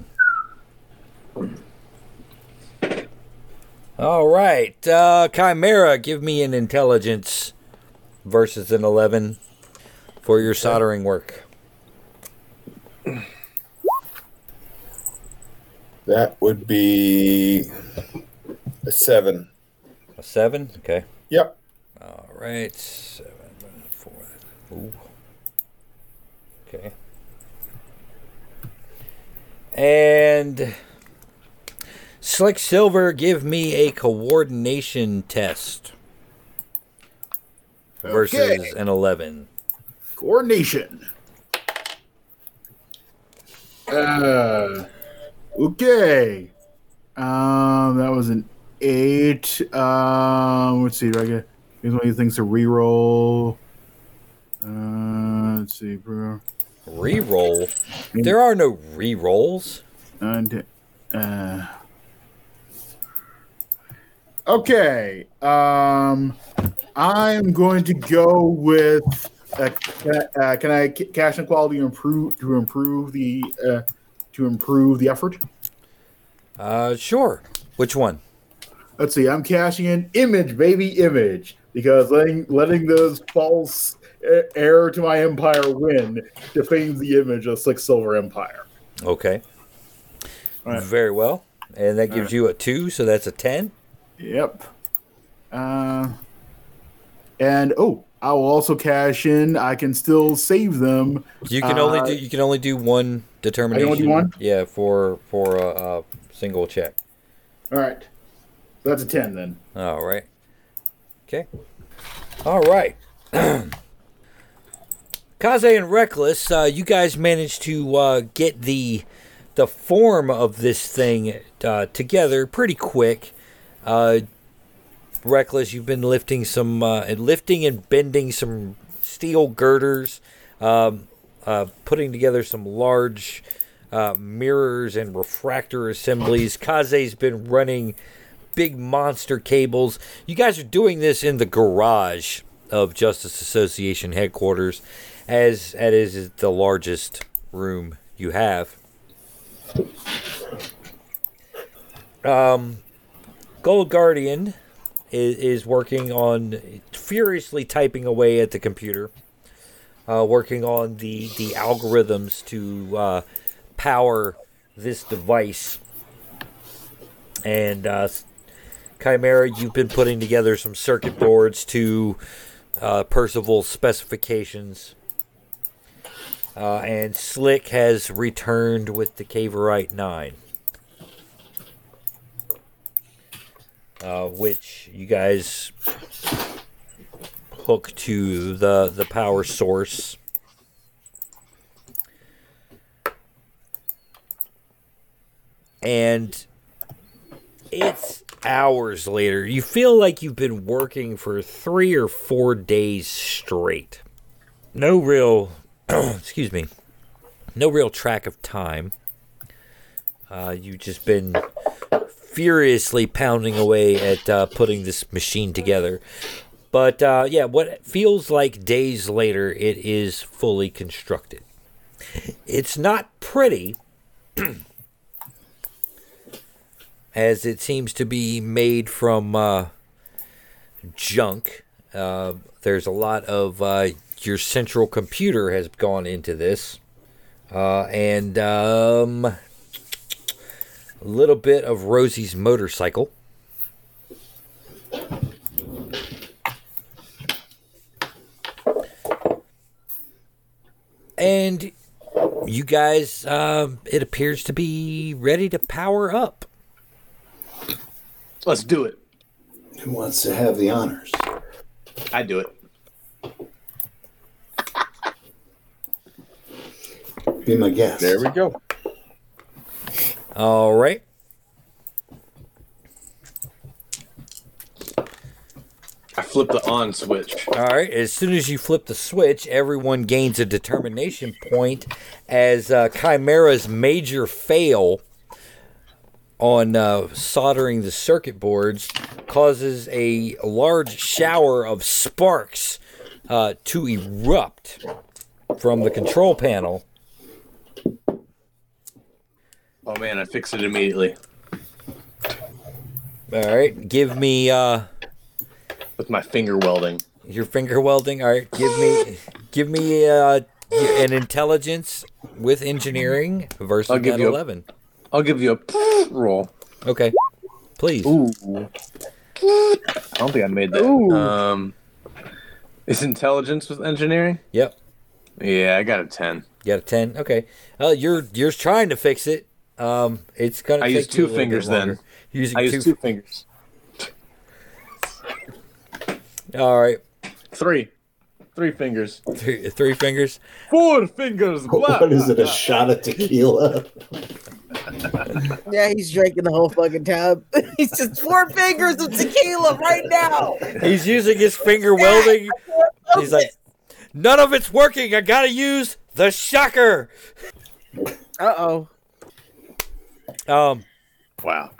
All right. Uh, Chimera, give me an intelligence versus an 11 for your soldering work. That would be a seven. A 7? Okay. Yep. All right. Seven, four. Ooh. Okay. And Slick Silver, give me a coordination test versus Okay. an 11. Coordination. Uh, okay. Um, that was an eight. Um, let's see. Do I get? Here's one of these things to reroll. Uh, let's see, bro. Reroll? There are no rerolls. And, uh, okay. Um, I'm going to go with. Uh, can I, uh, can I cash and quality improve to improve the uh, to improve the effort? Uh, sure. Which one? Let's see. I'm cashing in image, baby, image, because letting letting those false heir to my empire win defames the image of Slick Silver Empire. Okay. Alright. Very well. And that gives you a 2, so that's a 10. Yep. Uh, and oh, I will also cash in. I can still save them. You can only Uh, do you can only do one determination. do one? Yeah, for for a, a single check. All right, that's a ten then. All right. Okay. All right. Kaze and Reckless, uh, you guys managed to uh, get the the form of this thing uh, together pretty quick. Uh, Reckless, you've been lifting some uh, and lifting and bending some steel girders, um, uh, putting together some large mirrors and refractor assemblies. Kaze's been running big monster cables. You guys are doing this in the garage of Justice Association headquarters, as that is the largest room you have. Um, Gold Guardian is, is working on furiously typing away at the computer, uh, working on the the algorithms to uh, power this device. And uh, Chimera, you've been putting together some circuit boards to uh, Percival's specifications. Uh, and Slick has returned with the Caverite 9. Uh, which you guys hook to the, the power source. And it's hours later. You feel like you've been working for three or four days straight. No real, excuse me, no real track of time. Uh, you've just been furiously pounding away at uh, putting this machine together. But uh, yeah, what feels like days later, it is fully constructed. It's not pretty. as it seems to be made from uh, junk. Uh, there's a lot of uh, your central computer has gone into this, uh, and um, a little bit of Rosie's motorcycle. And you guys, uh, it appears to be ready to power up. Let's do it. Who wants to have the honors? I do it. Be my guest. There we go. All right. I flip the on switch. All right. As soon as you flip the switch, everyone gains a determination point as uh, Chimera's major fail on uh, soldering the circuit boards causes a large shower of sparks uh, to erupt from the control panel. Oh man, I fixed it immediately All right. Give me uh, with my finger welding. your finger welding. All right. Give me, give me uh, an intelligence with engineering versus I'll give you a- eleven. I'll give you a roll. Okay. Please. Ooh. I don't think I made that. Um, is intelligence with engineering? Yep. Yeah, I got a ten. You got a ten. Okay. Uh, you're you're trying to fix it. Um, it's gonna. I take use you two a fingers then. Using I two. use two fingers. All right. Three. Three fingers. Three, three fingers. Four fingers. Blah, what is it? A blah. shot of tequila? Yeah, he's drinking the whole fucking tub. he's just four fingers of tequila right now. He's using his finger welding. He's like, none of it's working. I gotta use the shocker. Uh oh. Um. Wow.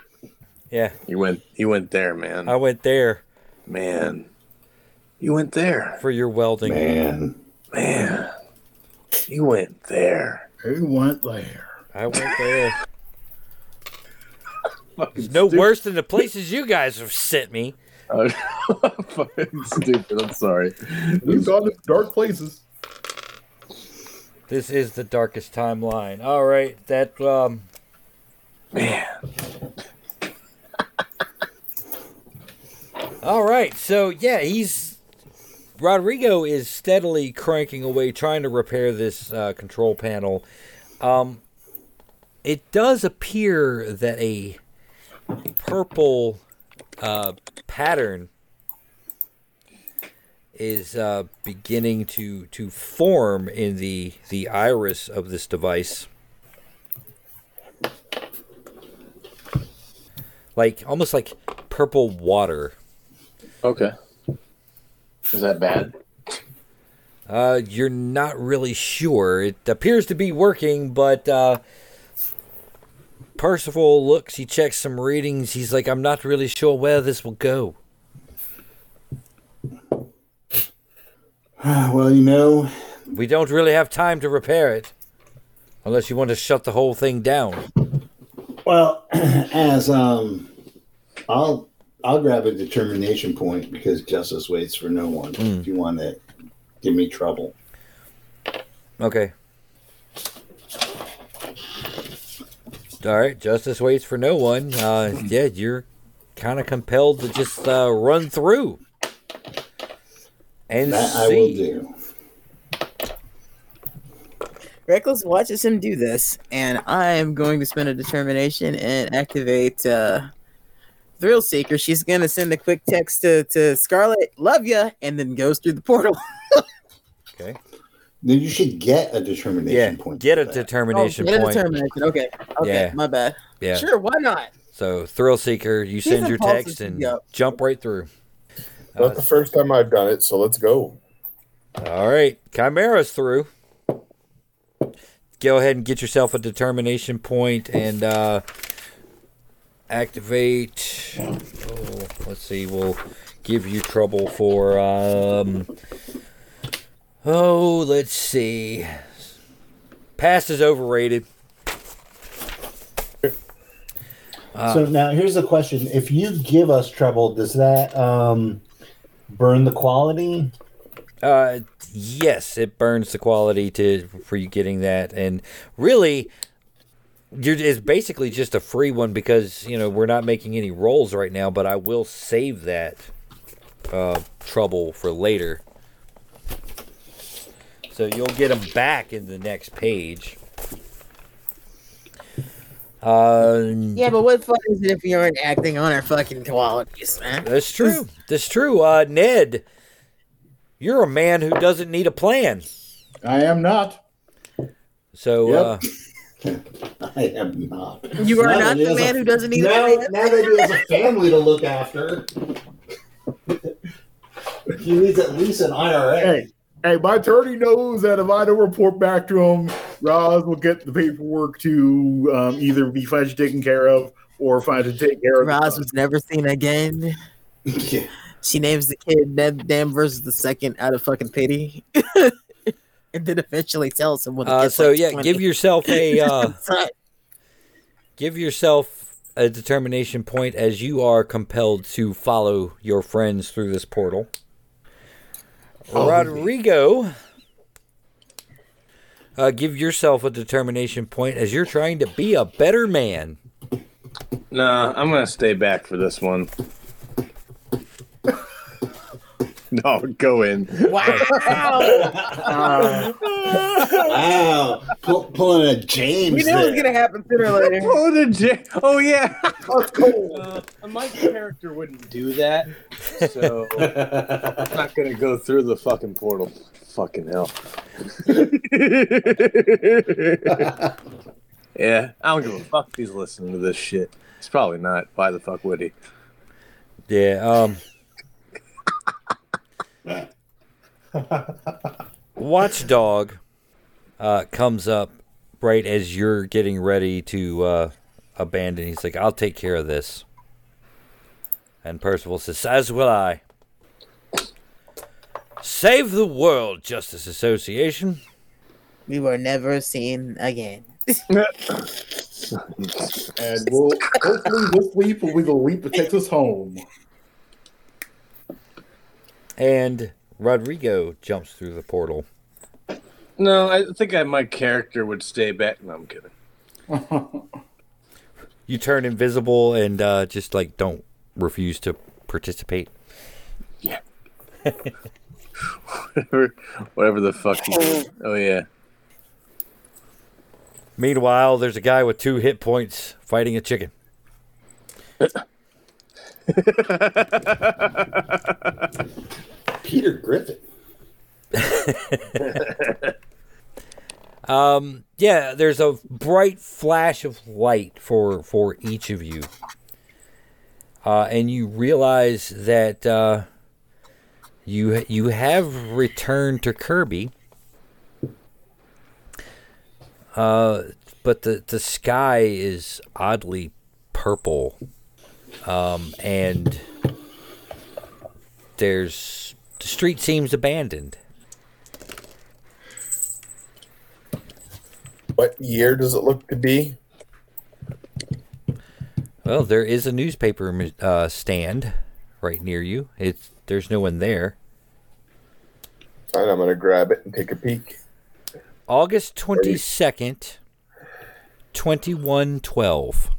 Yeah. You went. You went there, man. I went there Man. You went there, for your welding. Man. man. You went there. Who went there? I went there. It's no stupid. worse than the places you guys have sent me. Oh, fucking stupid. I'm sorry. We've gone to dark places. This is the darkest timeline. All right. That um. Man. All right. So yeah, he's Rodrigo is steadily cranking away trying to repair this uh, control panel. Um, it does appear that a purple uh, pattern is uh, beginning to to form in the the iris of this device. Like almost like purple water. Okay. Is that bad? Uh, you're not really sure. It appears to be working, but uh, Percival looks. He checks some readings. He's like, I'm not really sure where this will go. Well, you know, We don't really have time to repair it, unless you want to shut the whole thing down. well, as um, I'll I'll grab a determination point because justice waits for no one. If you want to give me trouble, Okay. All right. Justice waits for no one. Uh, yeah, you're kind of compelled to just uh, run through and that see. I will do. Reckless watches him do this, and I'm going to spend a determination and activate uh, Thrill Seeker. She's going to send a quick text to, to Scarlet, love ya, and then goes through the portal. Okay. Then you should get a determination Yeah. point. Get a that. determination oh, get a point. determination. Okay. Okay. Yeah. My bad. Yeah. Sure. Why not? So thrill seeker, you send your text and go. jump right through. Not the first time I've done it, so let's go. All right, Chimera's through. Go ahead and get yourself a determination point and uh, activate. Oh, let's see. We'll give you trouble for. Um, oh, let's see. Past is overrated. Uh, so now here's the question: If you give us trouble, does that um, burn the quality? Uh, yes, it burns the quality to for you getting that, and really, you're it's basically just a free one because you know we're not making any rolls right now. But I will save that uh, trouble for later, so you'll get them back in the next page. Uh, Yeah, but what fun is it if you aren't acting on our fucking qualities, man? That's true. That's true. Uh, Ned, you're a man who doesn't need a plan. I am not. So, uh, I am not. You are Now not the man a- who doesn't need now, a man. now that he has a family to look after, he needs at least an IRA. Hey, hey, my attorney knows that if I don't report back to him, Roz will get the paperwork to um, either be financially taken care of or financially take care of. the Roz was never seen again. Yeah. She names the kid Ned Danvers the second out of fucking pity. and then eventually tells him when the uh, so like yeah, 20. give yourself a uh, give yourself a determination point as you are compelled to follow your friends through this portal. Oh, Rodrigo, uh, give yourself a determination point as you're trying to be a better man. Nah, I'm gonna stay back for this one. no, go in. wow. Wow, Pull, pulling a James. we knew it was gonna happen sooner or later. Oh, the J- oh yeah. That's cool. Uh, my character wouldn't do that, so I'm not gonna go through the fucking portal. Fucking hell. yeah, I don't give a fuck if he's listening to this shit. He's probably not. Why the fuck would he? Yeah. Um. Watchdog uh, comes up right as you're getting ready to uh, abandon. He's like, "I'll take care of this." And Percival says, "As will I." Save the world, Justice Association. We were never seen again. And we'll hopefully this leap will be the leap that takes us home. And Rodrigo jumps through the portal. No, I think I, my character would stay back. No, I'm kidding. You turn invisible and uh, just like don't refuse to participate. whatever, whatever the fuck did. Oh yeah. Meanwhile, there's a guy with two hit points fighting a chicken. Peter Griffin. Um, yeah, there's a bright flash of light for for each of you, uh, and you realize that uh, you you have returned to Kirby, uh, but the the sky is oddly purple, um, and there's the street seems abandoned. What year does it look to be? Well, there is a newspaper uh, stand right near you. It's there's no one there. Fine, I'm gonna grab it and take a peek. August twenty second, twenty one twelve.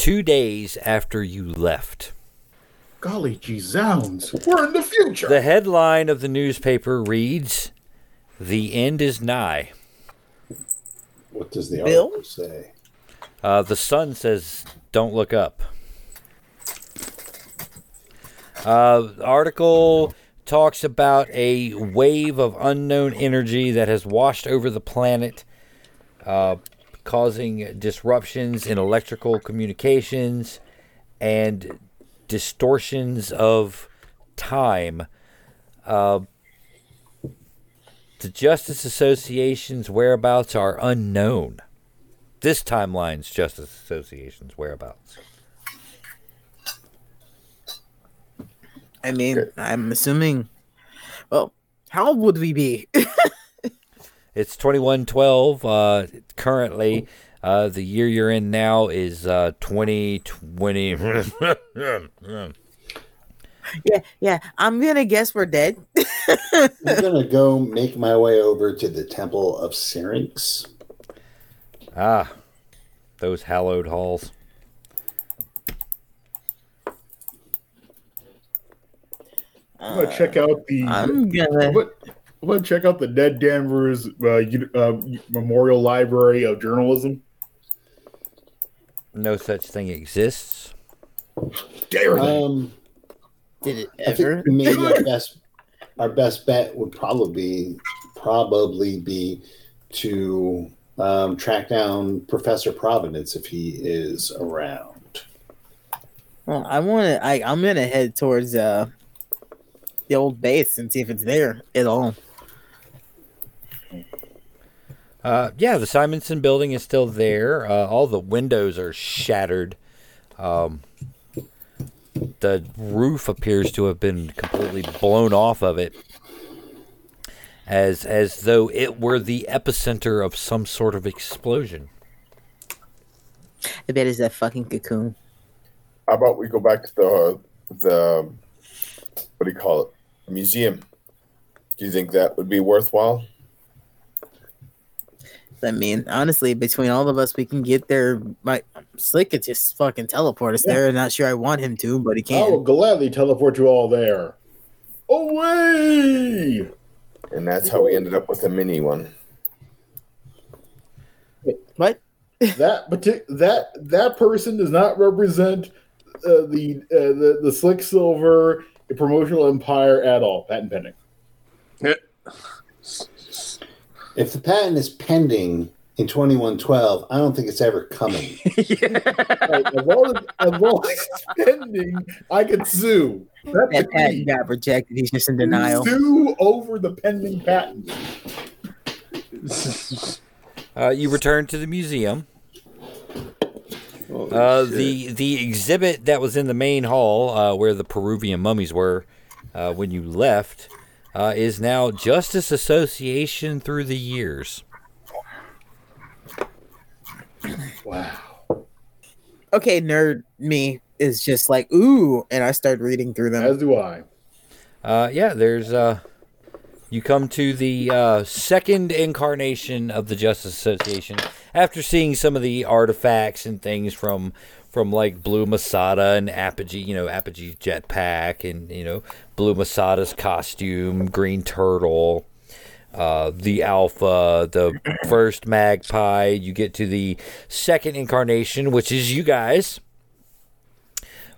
Two days after you left. Golly gee zounds. We're in the future. The headline of the newspaper reads The end is nigh. What does the Bill? article say? Uh, the sun says, "Don't look up." Uh, article talks about a wave of unknown energy that has washed over the planet, uh, causing disruptions in electrical communications and distortions of time. Uh, the Justice Association's whereabouts are unknown this timeline's Justice Association's whereabouts. I mean, Okay. I'm assuming. Well, how old would we be? It's 2112 uh, currently. Uh, the year you're in now is uh, 2020. Yeah, yeah. I'm gonna guess we're dead. I'm gonna go make my way over to the Temple of Syrinx. ah, those hallowed halls. I'm gonna check out the. I'm I'm gonna. Gonna, I'm gonna check out the Ned Danvers uh, uh, Memorial Library of Journalism. No such thing exists. Dare? Um, Did it ever? maybe our best our best bet would probably probably be to um, track down Professor Providence if he is around. Well, I want to. I I'm gonna head towards uh the old base and see if it's there at all. Uh, yeah, the Simonson building is still there. Uh, all the windows are shattered. Um, the roof appears to have been completely blown off of it, as as though it were the epicenter of some sort of explosion. I bet it's that fucking cocoon. How about we go back to the the what do you call it? Museum. Do you think that would be worthwhile? I mean, honestly, between all of us, we can get there. My Slick could just fucking teleport us there. Not sure I want him to, but he can. I will gladly teleport you all there. Away! And that's how we ended up with a mini one. What? that partic- that that person does not represent uh, the, uh, the the Slick Silver promotional empire at all. Patent pending. If the patent is pending in 2112, I don't think it's ever coming. Like, as, long as, as long as it's pending, I can sue. That's That patent got rejected. He's just in denial. Sue over the pending patent. Uh, you return to the museum. Uh, the the exhibit that was in the main hall, uh, where the Peruvian mummies were uh, when you left, uh, is now Justice Association through the years. Wow. Okay, nerd me is just like ooh, and I start reading through them. As do I. Uh, yeah, there's uh, you come to the uh, second incarnation of the Justice Association after seeing some of the artifacts and things from from like Blue Masada and Apogee, you know, Apogee's jetpack and you know Blue Masada's costume, Green Turtle, uh, the Alpha, the first Magpie. You get to the second incarnation, which is you guys.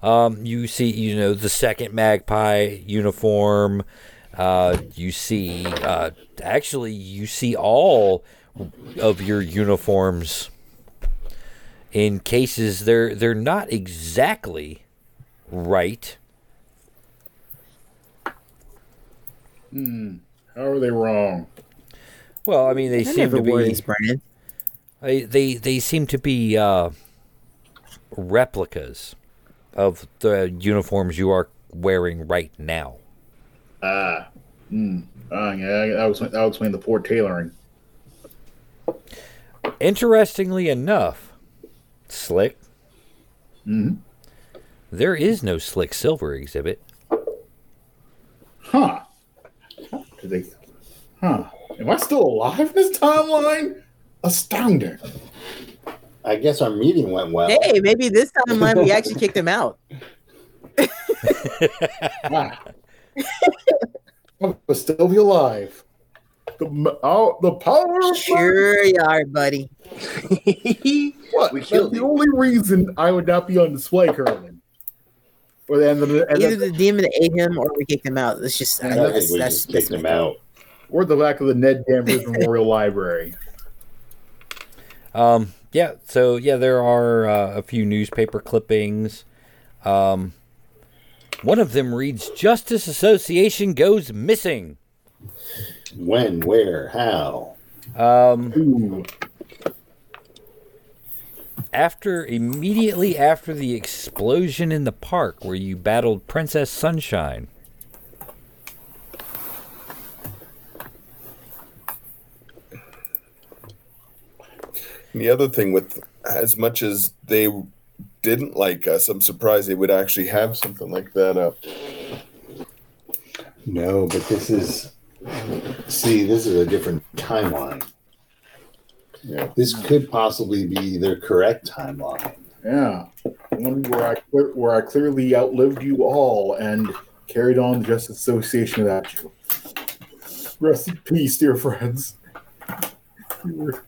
Um, you see, you know, the second Magpie uniform. Uh, you see, uh, actually, you see all of your uniforms in cases they're they're not exactly right. Hmm. How are they wrong? Well, I mean, they I seem to be these, Brandon. they, they they seem to be uh, replicas of the uniforms you are wearing right now. Ah. Hmm. Ah, yeah, that was that would explain the poor tailoring. Interestingly enough, Slick, hmm there is no Slick Silver exhibit. Huh. Did they? Huh. Am I still alive in this timeline? Astounding. I guess our meeting went well. Hey, maybe this timeline we actually kicked him out. Wow. but still be alive. The m- oh, the power of Sure you are, buddy. what? We That's killed the him. only reason I would not be on display currently. Or the end of the, and Either the, the demon ate him or we kicked him out. It's just I that's, we that's, just that's kicked him out. or the back of the Ned Danvers Memorial Library. Um, yeah, so yeah, there are uh, a few newspaper clippings. Um, one of them reads Justice Association goes missing. When, where, how? Um, Ooh. after immediately after the explosion in the park where you battled Princess Sunshine. The other thing with as much as they didn't like us, I'm surprised they would actually have something like that up. No, but this is see, this is a different timeline. Yeah. This could possibly be their correct timeline. Yeah, one where I clear, where I clearly outlived you all and carried on Justice Association without you. Rest in peace, dear friends. You were,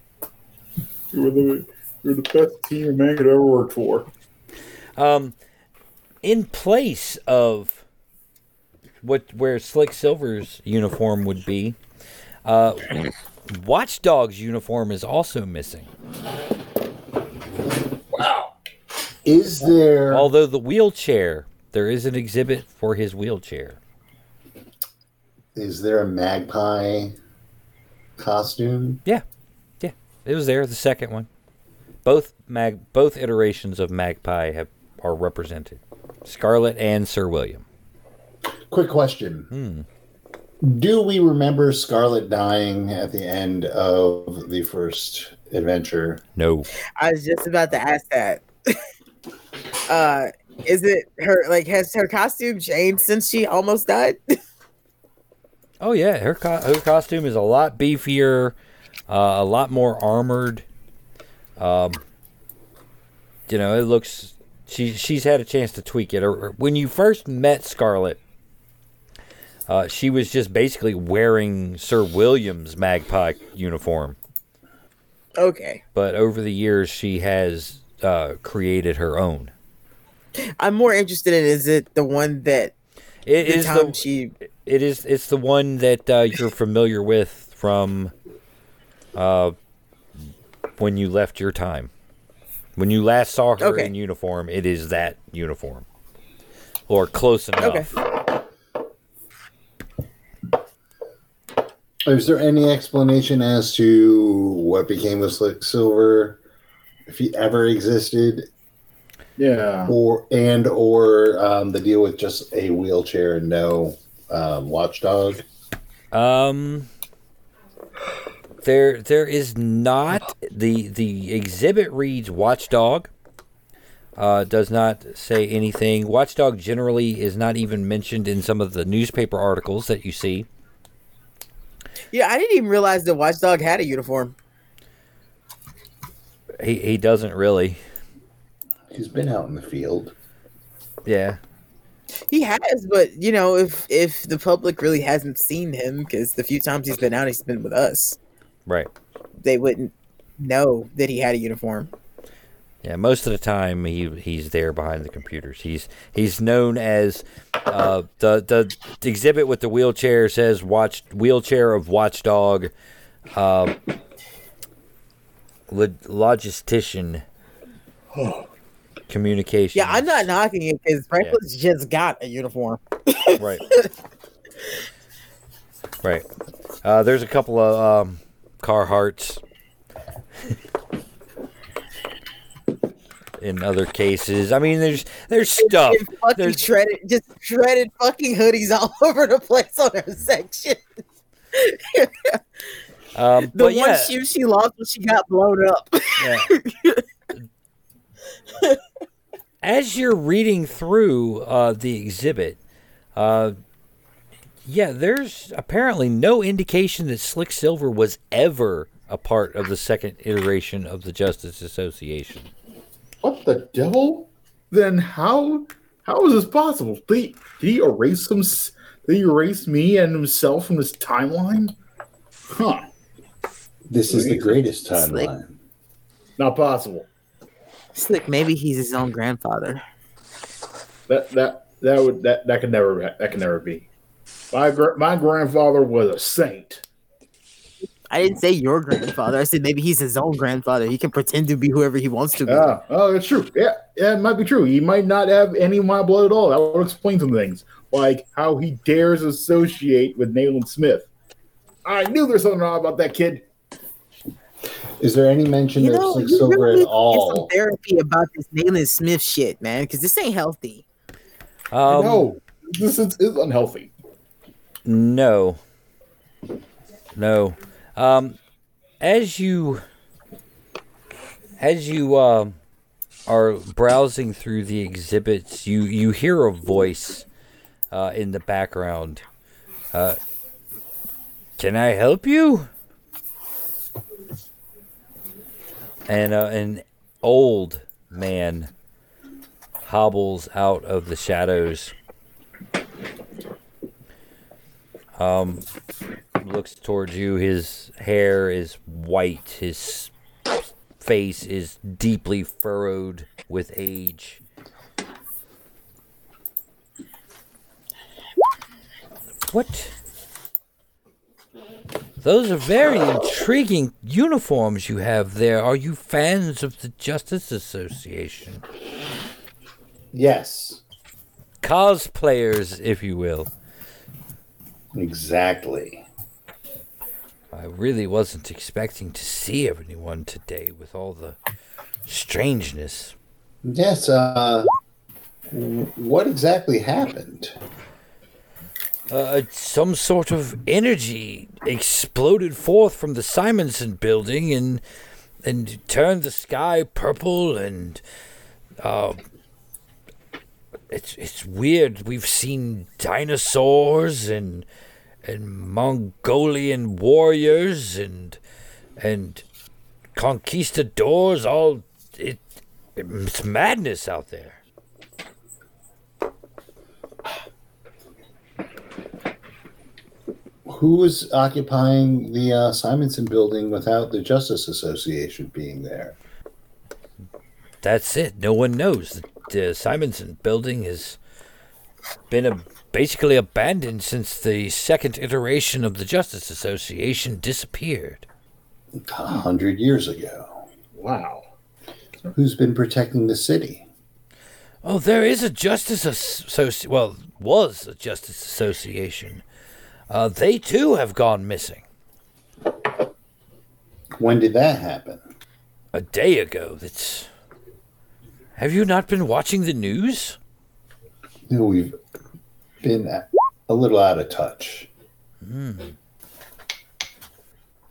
you were the you were the best team a man could ever work for. Um, in place of what where Slick Silver's uniform would be, uh, Watchdog's uniform is also missing. Wow. Is there Although the wheelchair, there is an exhibit for his wheelchair. is there a magpie costume? Yeah, yeah, it was there. The second one, both mag, both iterations of Magpie have are represented. Scarlet and Sir William. Quick question. Do we remember Scarlet dying at the end of the first adventure? No, I was just about to ask that. uh, is it her? Like, has her costume changed since she almost died? Oh yeah, her co- her costume is a lot beefier, uh, a lot more armored. Um, you know, it looks she she's had a chance to tweak it. Or- or When you first met Scarlet, uh, she was just basically wearing Sir William's magpie uniform. okay, But over the years, she has uh, created her own. I'm more interested in is it the one that It the is time the she It is. It's the one that uh, you're familiar with from uh, when you left your time. When you last saw her Okay. in uniform, it is that uniform, or close enough. Is there any explanation as to what became of Slick Silver, if he ever existed, Yeah. or and or um, the deal with just a wheelchair and no um, watchdog? Um, there, there is not the the exhibit reads Watchdog. Uh, does not say anything. Watchdog generally is not even mentioned in some of the newspaper articles that you see. Yeah, I didn't even realize the Watchdog had a uniform. He he doesn't really. He's been out in the field. Yeah. He has, but you know, if if the public really hasn't seen him, because the few times he's been out, he's been with us, Right. they wouldn't know that he had a uniform. Yeah, most of the time he he's there behind the computers. He's he's known as uh, the the exhibit with the wheelchair says watch wheelchair of watchdog, uh, log- logistician, communication. Yeah, I'm not knocking it because Franklin's just got a uniform. right. right. Uh, there's a couple of um, Carhartts. In other cases, I mean, there's there's stuff. Fucking There's- shredded, just shredded fucking hoodies all over the place on her section. Um, The but one yeah, shoe she lost when she got blown up. yeah. As you're reading through uh, the exhibit, uh, yeah, there's apparently no indication that Slick Silver was ever a part of the second iteration of the Justice Association. What the devil? Then how how is this possible? Did he, did he erase some? s- Did he erase me and himself from this timeline? Huh? This is the greatest Slick. timeline. Not possible. Slick, maybe he's his own grandfather. That that that would that that could never be- that could never be. My gra- my grandfather was a saint. I didn't say your grandfather. I said maybe he's his own grandfather. He can pretend to be whoever he wants to be. Yeah, oh, that's true. Yeah, yeah, it might be true. He might not have any of my blood at all. That would explain some things, like how he dares associate with Nayland Smith. I knew there's something wrong about that kid. Is there any mention you of know, Slick you Silver really at need to get some all? therapy about this Nayland Smith shit, man, because this ain't healthy. Um, no, this is, is unhealthy. No. No. Um, as you as you uh, are browsing through the exhibits, you you hear a voice uh, in the background. Uh, Can I help you? And uh, an old man hobbles out of the shadows. Um, looks towards you. His hair is white. His face is deeply furrowed with age. What? Those are very intriguing uniforms you have there. Are you fans of the Justice Association? Yes, Cosplayers, if you will. exactly. I really wasn't expecting to see anyone today with all the strangeness. Yes. Uh, what exactly happened? Uh, some sort of energy exploded forth from the Simonson building and and turned the sky purple and uh, it's it's weird. We've seen dinosaurs and and Mongolian warriors and and conquistadors. All it it's madness out there. Who was occupying the uh, Simonson building without the Justice Association being there? That's it. No one knows. The Simonson building has been a, basically abandoned since the second iteration of the Justice Association disappeared. A hundred years ago. Wow. Who's been protecting the city? Oh, there is a Justice Association. Well, was a Justice Association. Uh, they too have gone missing. When did that happen? A day ago. That's. Have you not been watching the news? You know, We've been a- little out of touch.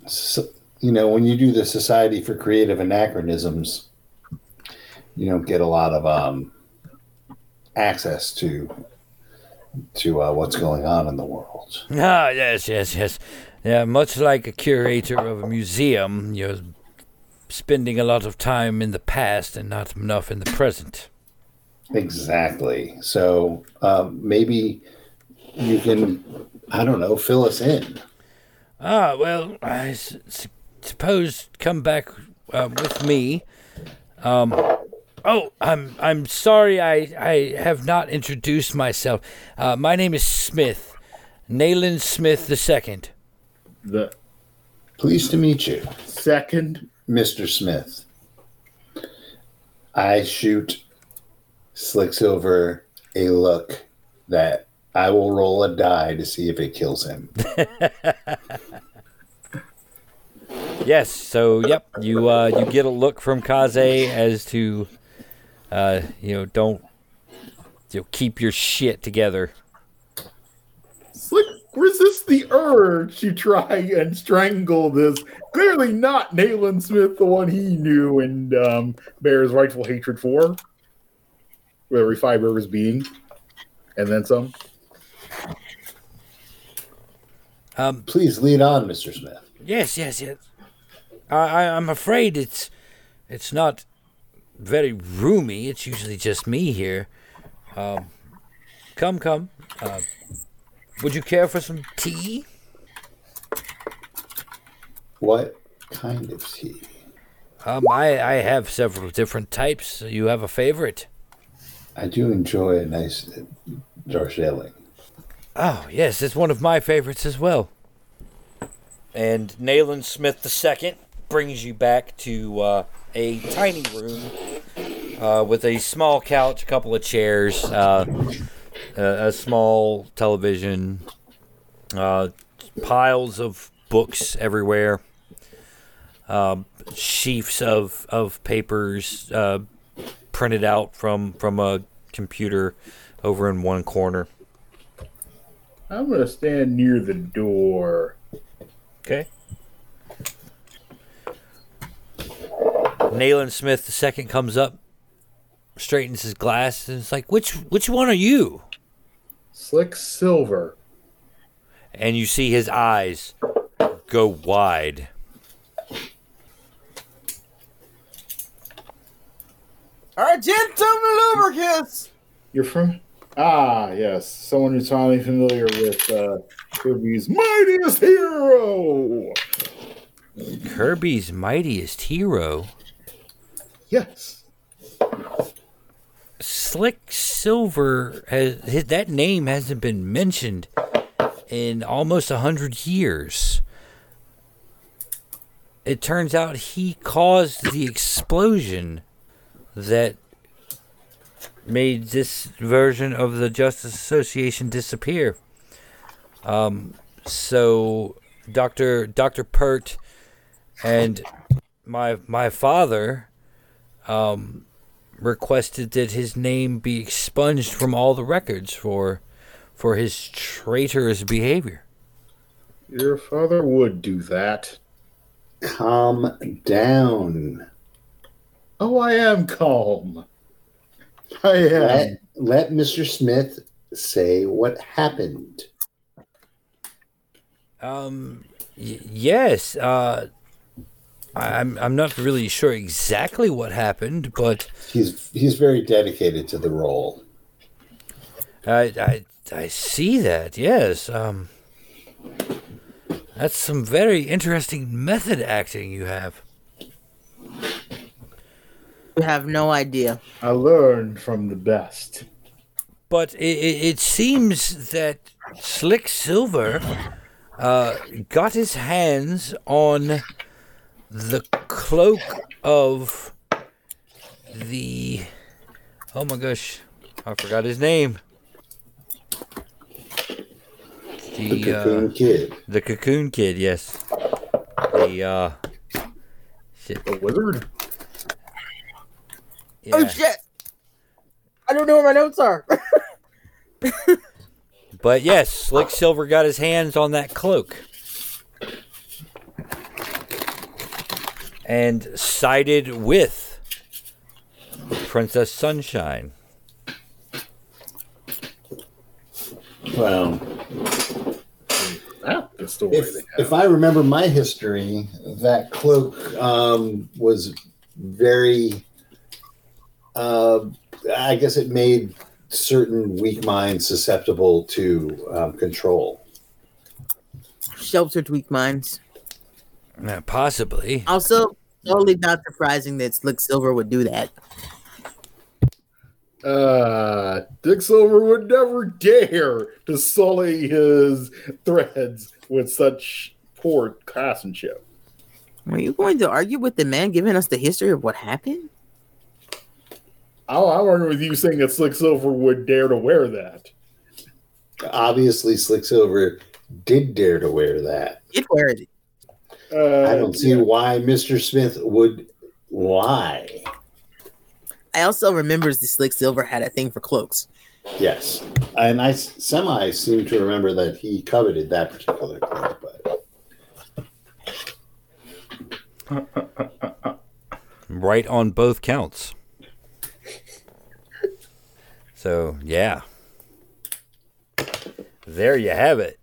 So, you know, when you do the Society for Creative Anachronisms, you don't get a lot of um, access to to uh, what's going on in the world. Ah, yes, yes, yes. Yeah, much like a curator of a museum, you're spending a lot of time in the past and not enough in the present. Exactly. So um, maybe you can, I don't know, fill us in. Ah, well, I s- s- suppose come back uh, with me. Um, oh, I'm I'm sorry, I I have not introduced myself. Uh, my name is Smith, Nayland Smith the second. The Pleased to meet you. second Mr. Smith. I shoot Slick Silver a look that I will roll a die to see if it kills him. Yes. So, yep. You uh, you get a look from Kaze as to, uh, you know, don't you know, keep your shit together. Slick resist the urge to try and strangle this clearly not Nayland Smith, the one he knew and um, bears rightful hatred for. With every fiber of his being. And then some. Um, Please lead on, Mr. Smith. Yes, yes, yes. I, I, I'm afraid it's it's not very roomy. It's usually just me here. Um, come, come. Uh, would you care for some tea? What kind of tea? Um, I, I have several different types. You have a favorite? I do enjoy a nice uh, Darjeeling. Oh, yes, it's one of my favorites as well. And Nayland Smith II brings you back to uh, a tiny room uh, with a small couch, a couple of chairs, uh, a, a small television, uh, piles of books everywhere, um, sheafs of, of papers uh, printed out from, from a computer over in one corner. I'm to stand near the door. Okay. Nayland Smith the second comes up, straightens his glass, and it's like, which which one are you? Slick Silver. And you see his eyes go wide. Argentum lubricants. You're from? Ah, yes. Someone who's finally familiar with uh, Kirby's mightiest hero. Kirby's mightiest hero. Yes. Slick Silver has his, that name hasn't been mentioned in almost a hundred years. It turns out he caused the explosion that made this version of the Justice Association disappear. Um, so Doctor Doctor Pert and my my father um, requested that his name be expunged from all the records for for his traitorous behavior. Your father would do that. Calm down. Oh, I am calm. I am. Let, let Mr. Smith say what happened. Um, y- yes. Uh, I- I'm I'm not really sure exactly what happened, but He's he's very dedicated to the role. I I I see that. Yes. Um, that's some very interesting method acting you have. You have no idea. I learned from the best. But it, it, it seems that Slick Silver uh, got his hands on the cloak of the. Oh my gosh, I forgot his name. The The uh, Cocoon Kid. the Cocoon Kid, yes. The uh, shit. The wizard? Oh shit! I don't know where my notes are. But yes, Slick Silver got his hands on that cloak. And sided with Princess Sunshine. Well, That's the story if if I remember my history, that cloak um, was very. Uh, I guess it made certain weak minds susceptible to um, control. Sheltered weak minds. Uh, possibly. Also, totally not surprising that Slick Silver would do that. Uh, Dick Silver would never dare to sully his threads with such poor craftsmanship. Were you going to argue with the man giving us the history of what happened? I'll, I'll argue with you saying that Slick Silver would dare to wear that. Obviously, Slick Silver did dare to wear that. It wear it. Uh, I don't see why Mr. Smith would. Why? I also remembers the Slick Silver had a thing for cloaks. Yes, and I semi seem to remember that he coveted that particular cloak, but Right on both counts. So, yeah. There you have it.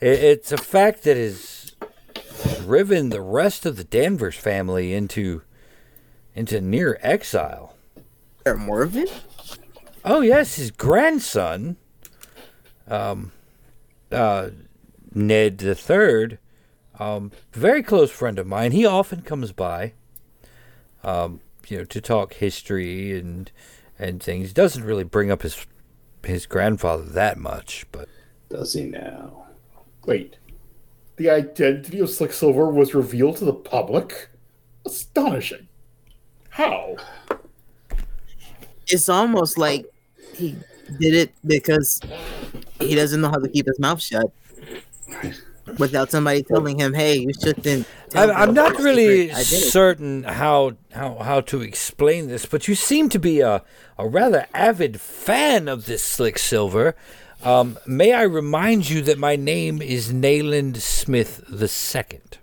It- It's a fact that has driven the rest of the Danvers family into into near exile. Of it? Oh yes, his grandson, um, uh, Ned the Third, um, very close friend of mine. He often comes by, um, you know, to talk history and and things. Doesn't really bring up his his grandfather that much, but does he now? Wait, the identity of Slick Silver was revealed to the public? Astonishing. How? It's almost like he did it because he doesn't know how to keep his mouth shut without somebody telling him, "Hey, you shouldn't." tell I'm, I'm not really secret identity." certain how, how how to explain this, but you seem to be a, a rather avid fan of this Slick Silver. Um, may I remind you that my name is Nayland Smith the Second.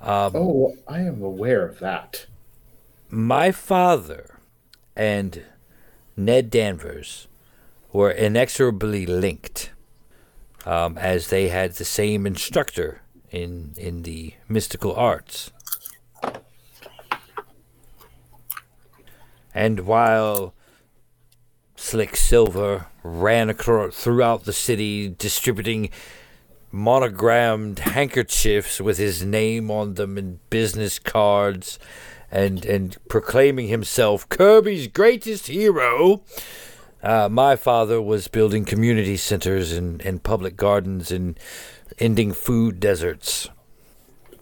Um, Oh, I am aware of that. My father and Ned Danvers were inexorably linked, um, as they had the same instructor in in the mystical arts. And while Slick Silver ran across throughout the city distributing monogrammed handkerchiefs with his name on them and business cards and and proclaiming himself Kirby's greatest hero. Uh, my father was building community centers and, and public gardens and ending food deserts.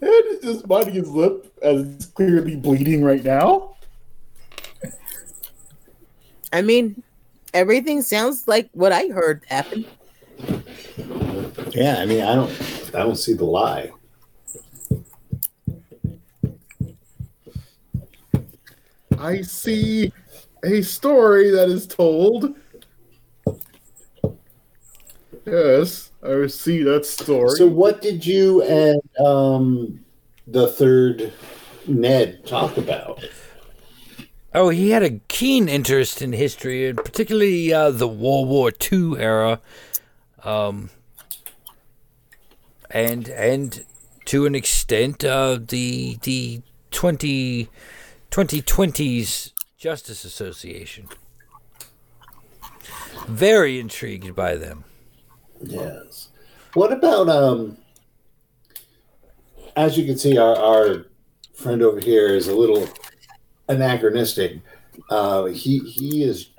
And he's just biting his lip as it's clearly bleeding right now. I mean, everything sounds like what I heard happen. Yeah, I mean, I don't, I don't see the lie. I see a story that is told. Yes, I see that story. So, what did you and um, the third Ned talk about? Oh, he had a keen interest in history, and particularly uh, the World War II era, um, and and to an extent uh, the the 20, 2020s Justice Association. Very intrigued by them. Yes. What about um? As you can see, our our friend over here is a little anachronistic. Uh, he he is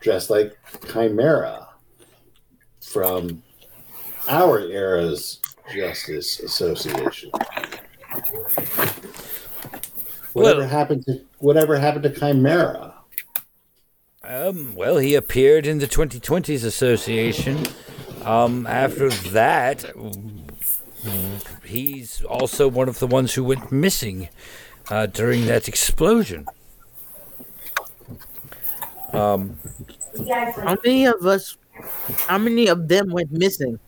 dressed like Chimera from our era's Justice Association. Whatever Well- happened to whatever happened to Chimera? Um, well, he appeared in the 2020s Association. Um, after that, he's also one of the ones who went missing uh, during that explosion. Um, How many of us? How many of them went missing?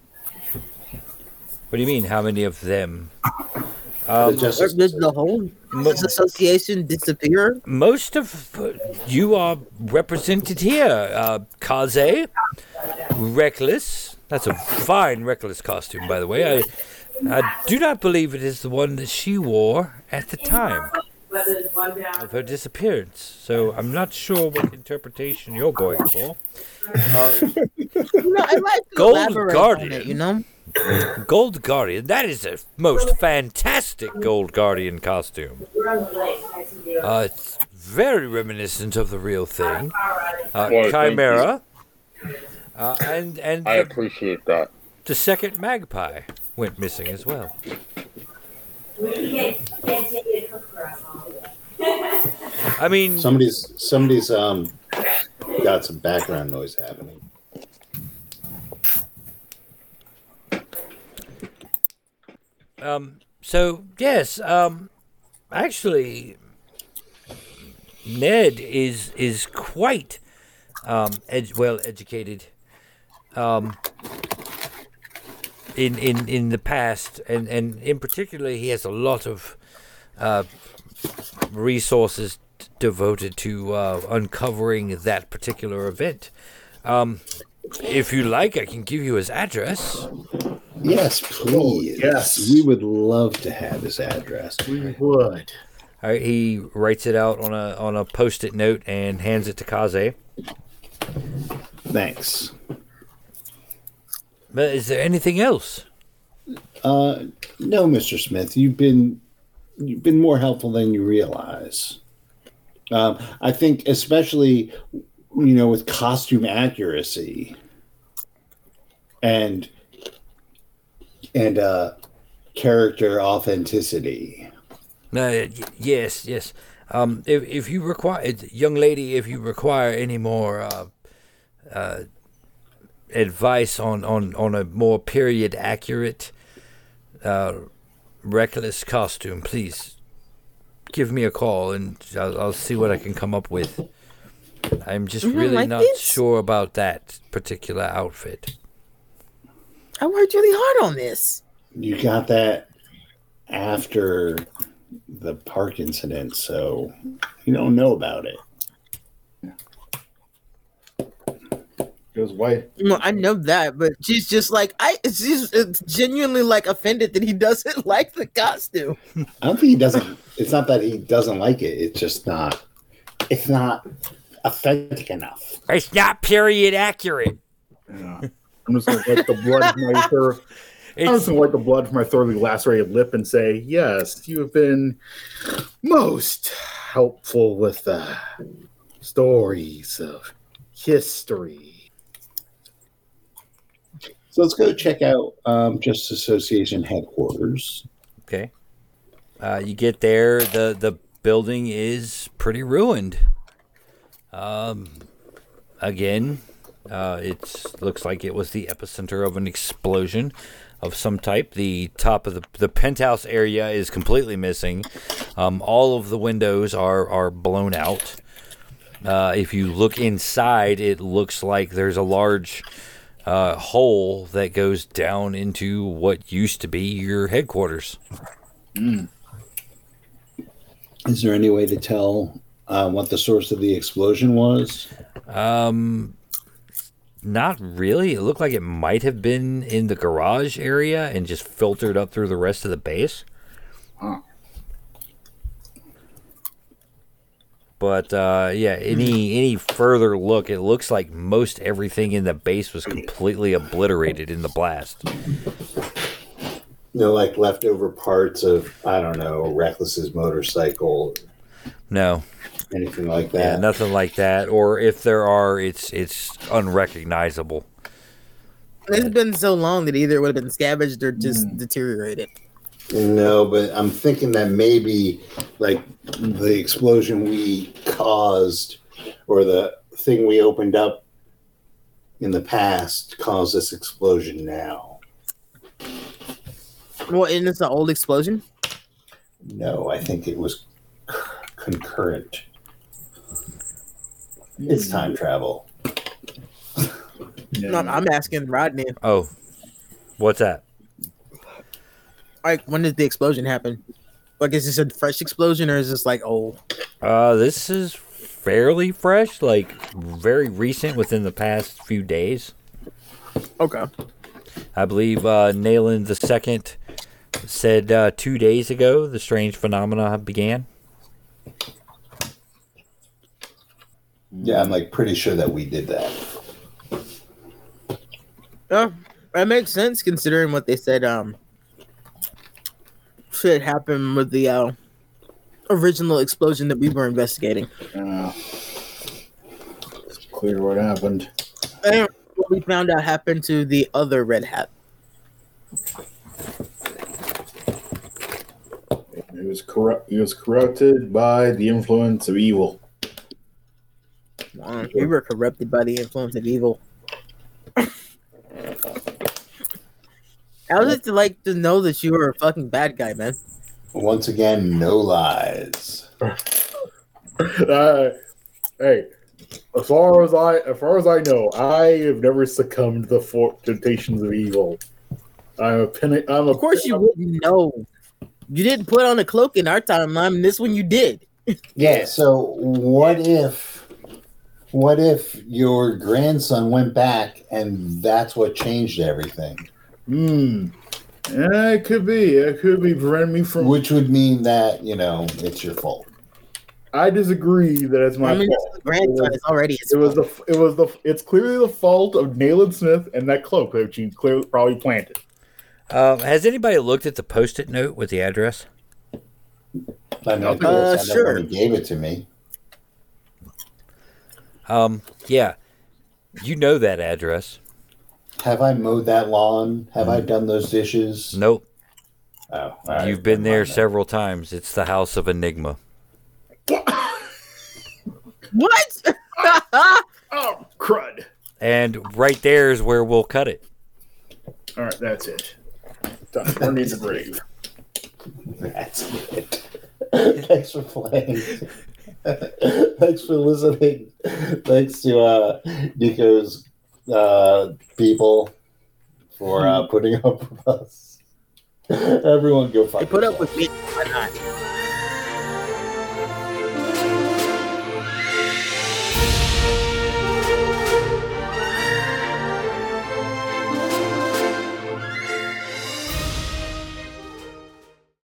what do you mean? How many of them? The Um, Or did the whole this association disappear? most of uh, you are represented here. Uh, Kaze, Reckless. That's a fine Reckless costume, by the way. I, I do not believe it is the one that she wore at the time of her disappearance. So I'm not sure what interpretation you're going for. Uh, You know, I'd like Gold elaborate Guardian. it. You know, Gold Guardian. That is a most fantastic Gold Guardian costume. Uh, it's very reminiscent of the real thing. Uh, Well, Chimera. Uh, and and I the, appreciate that. the second magpie went missing as well. I mean, Somebody's somebody's um got some background noise happening. Um, so yes, um, actually, Ned is is quite um, ed- well educated. Um, in, in, in the past, and, and in particular, he has a lot of uh, resources t- devoted to uh, uncovering that particular event. Um, if you like, I can give you his address. Yes, please. yes. we would love to have his address. we would. All right, he writes it out on a on a post-it note and hands it to Kaze. Thanks. But is there anything else? Uh, no, Mr. Smith, you've been you've been more helpful than you realize. Um, I think, especially you know, with costume accuracy and and uh, character authenticity. No, y- yes, yes. Um, if if you require, young lady, if you require any more uh, uh, advice on, on, on a more period accurate, uh, reckless costume, please give me a call and I'll, I'll see what I can come up with. I'm just Mhm, really like not this? sure about that particular outfit. I worked really hard on this. You got that after the park incident, so you don't know about it. Goes why? Well, I know that, but she's just like I. She's it's genuinely like offended that he doesn't like the costume. I don't think he doesn't. It's not that he doesn't like it. It's just not. It's not authentic enough. It's not period accurate. Yeah. I'm just gonna wipe the blood from my thor- I'm It's just gonna wipe the blood from my thoroughly lacerated lip and say, "Yes, you have been most helpful with the stories of history." So let's go check out um, Justice Association headquarters. okay. Uh, you get there, the the building is pretty ruined. Um, again, uh, it looks like it was the epicenter of an explosion of some type. The top of the the penthouse area is completely missing. Um, all of the windows are are blown out. Uh, if you look inside, it looks like there's a large uh, hole that goes down into what used to be your headquarters. Is there any way to tell uh, what the source of the explosion was? Um, not really. It looked like it might have been in the garage area and just filtered up through the rest of the base. Huh. But uh, yeah, any any further look, it looks like most everything in the base was completely obliterated in the blast. No, like leftover parts of I don't know, Reckless's motorcycle, No, anything like yeah, that. nothing like that. Or if there are, it's it's unrecognizable. It's been so long that either it would have been scavenged or just hmm. deteriorated. No, but I'm thinking that maybe like the explosion we caused or the thing we opened up in the past caused this explosion now. Well, and it's an old explosion. No, I think it was c- concurrent. It's time travel. No, I'm asking Rodney. Oh, what's that? Like, when did the explosion happen? Like, is this a fresh explosion or is this like old? Uh, this is fairly fresh, like very recent within the past few days. Okay. I believe uh, Nayland the second said uh, two days ago the strange phenomena began. Yeah, I'm like pretty sure that we did that. Yeah, that makes sense considering what they said. Um, shit happened with the uh, original explosion that we were investigating. Uh, it's clear what happened. And what we found out happened to the other red hat. It was corrupt. It was corrupted by the influence of evil. Uh, we were corrupted by the influence of evil. How's it to like to know that you were a fucking bad guy, man? Once again, no lies. Uh, hey, as far as I, as far as I know, I have never succumbed to the for- temptations of evil. I'm a pen. I'm a. Of course you wouldn't know. You didn't put on a cloak in our timeline, this one you did. Yeah, so what if what if your grandson went back and that's what changed everything? Hmm. Yeah, it could be. It could be preventing me from. Which would mean that, you know, it's your fault. I disagree that it's my I mean, fault. grandson is already. his It was the. It was the. It's clearly the fault of Nayland Smith and that cloak that she clearly probably planted. Um, has anybody looked at the post-it note with the address? I know Uh, sure. when he gave it to me. Um, yeah, you know that address. Have I mowed that lawn? Have I done those dishes? Nope, Oh, all right, you've been there mind then. several times. It's the House of Enigma. What? Oh crud! And right there is where we'll cut it. All right, that's it. Done. Where needs a grave? That's it. Thanks for playing. Thanks for listening. Thanks to uh, Nico's uh, people for uh, putting up with us. Everyone go fuck. They put up with me. Why not?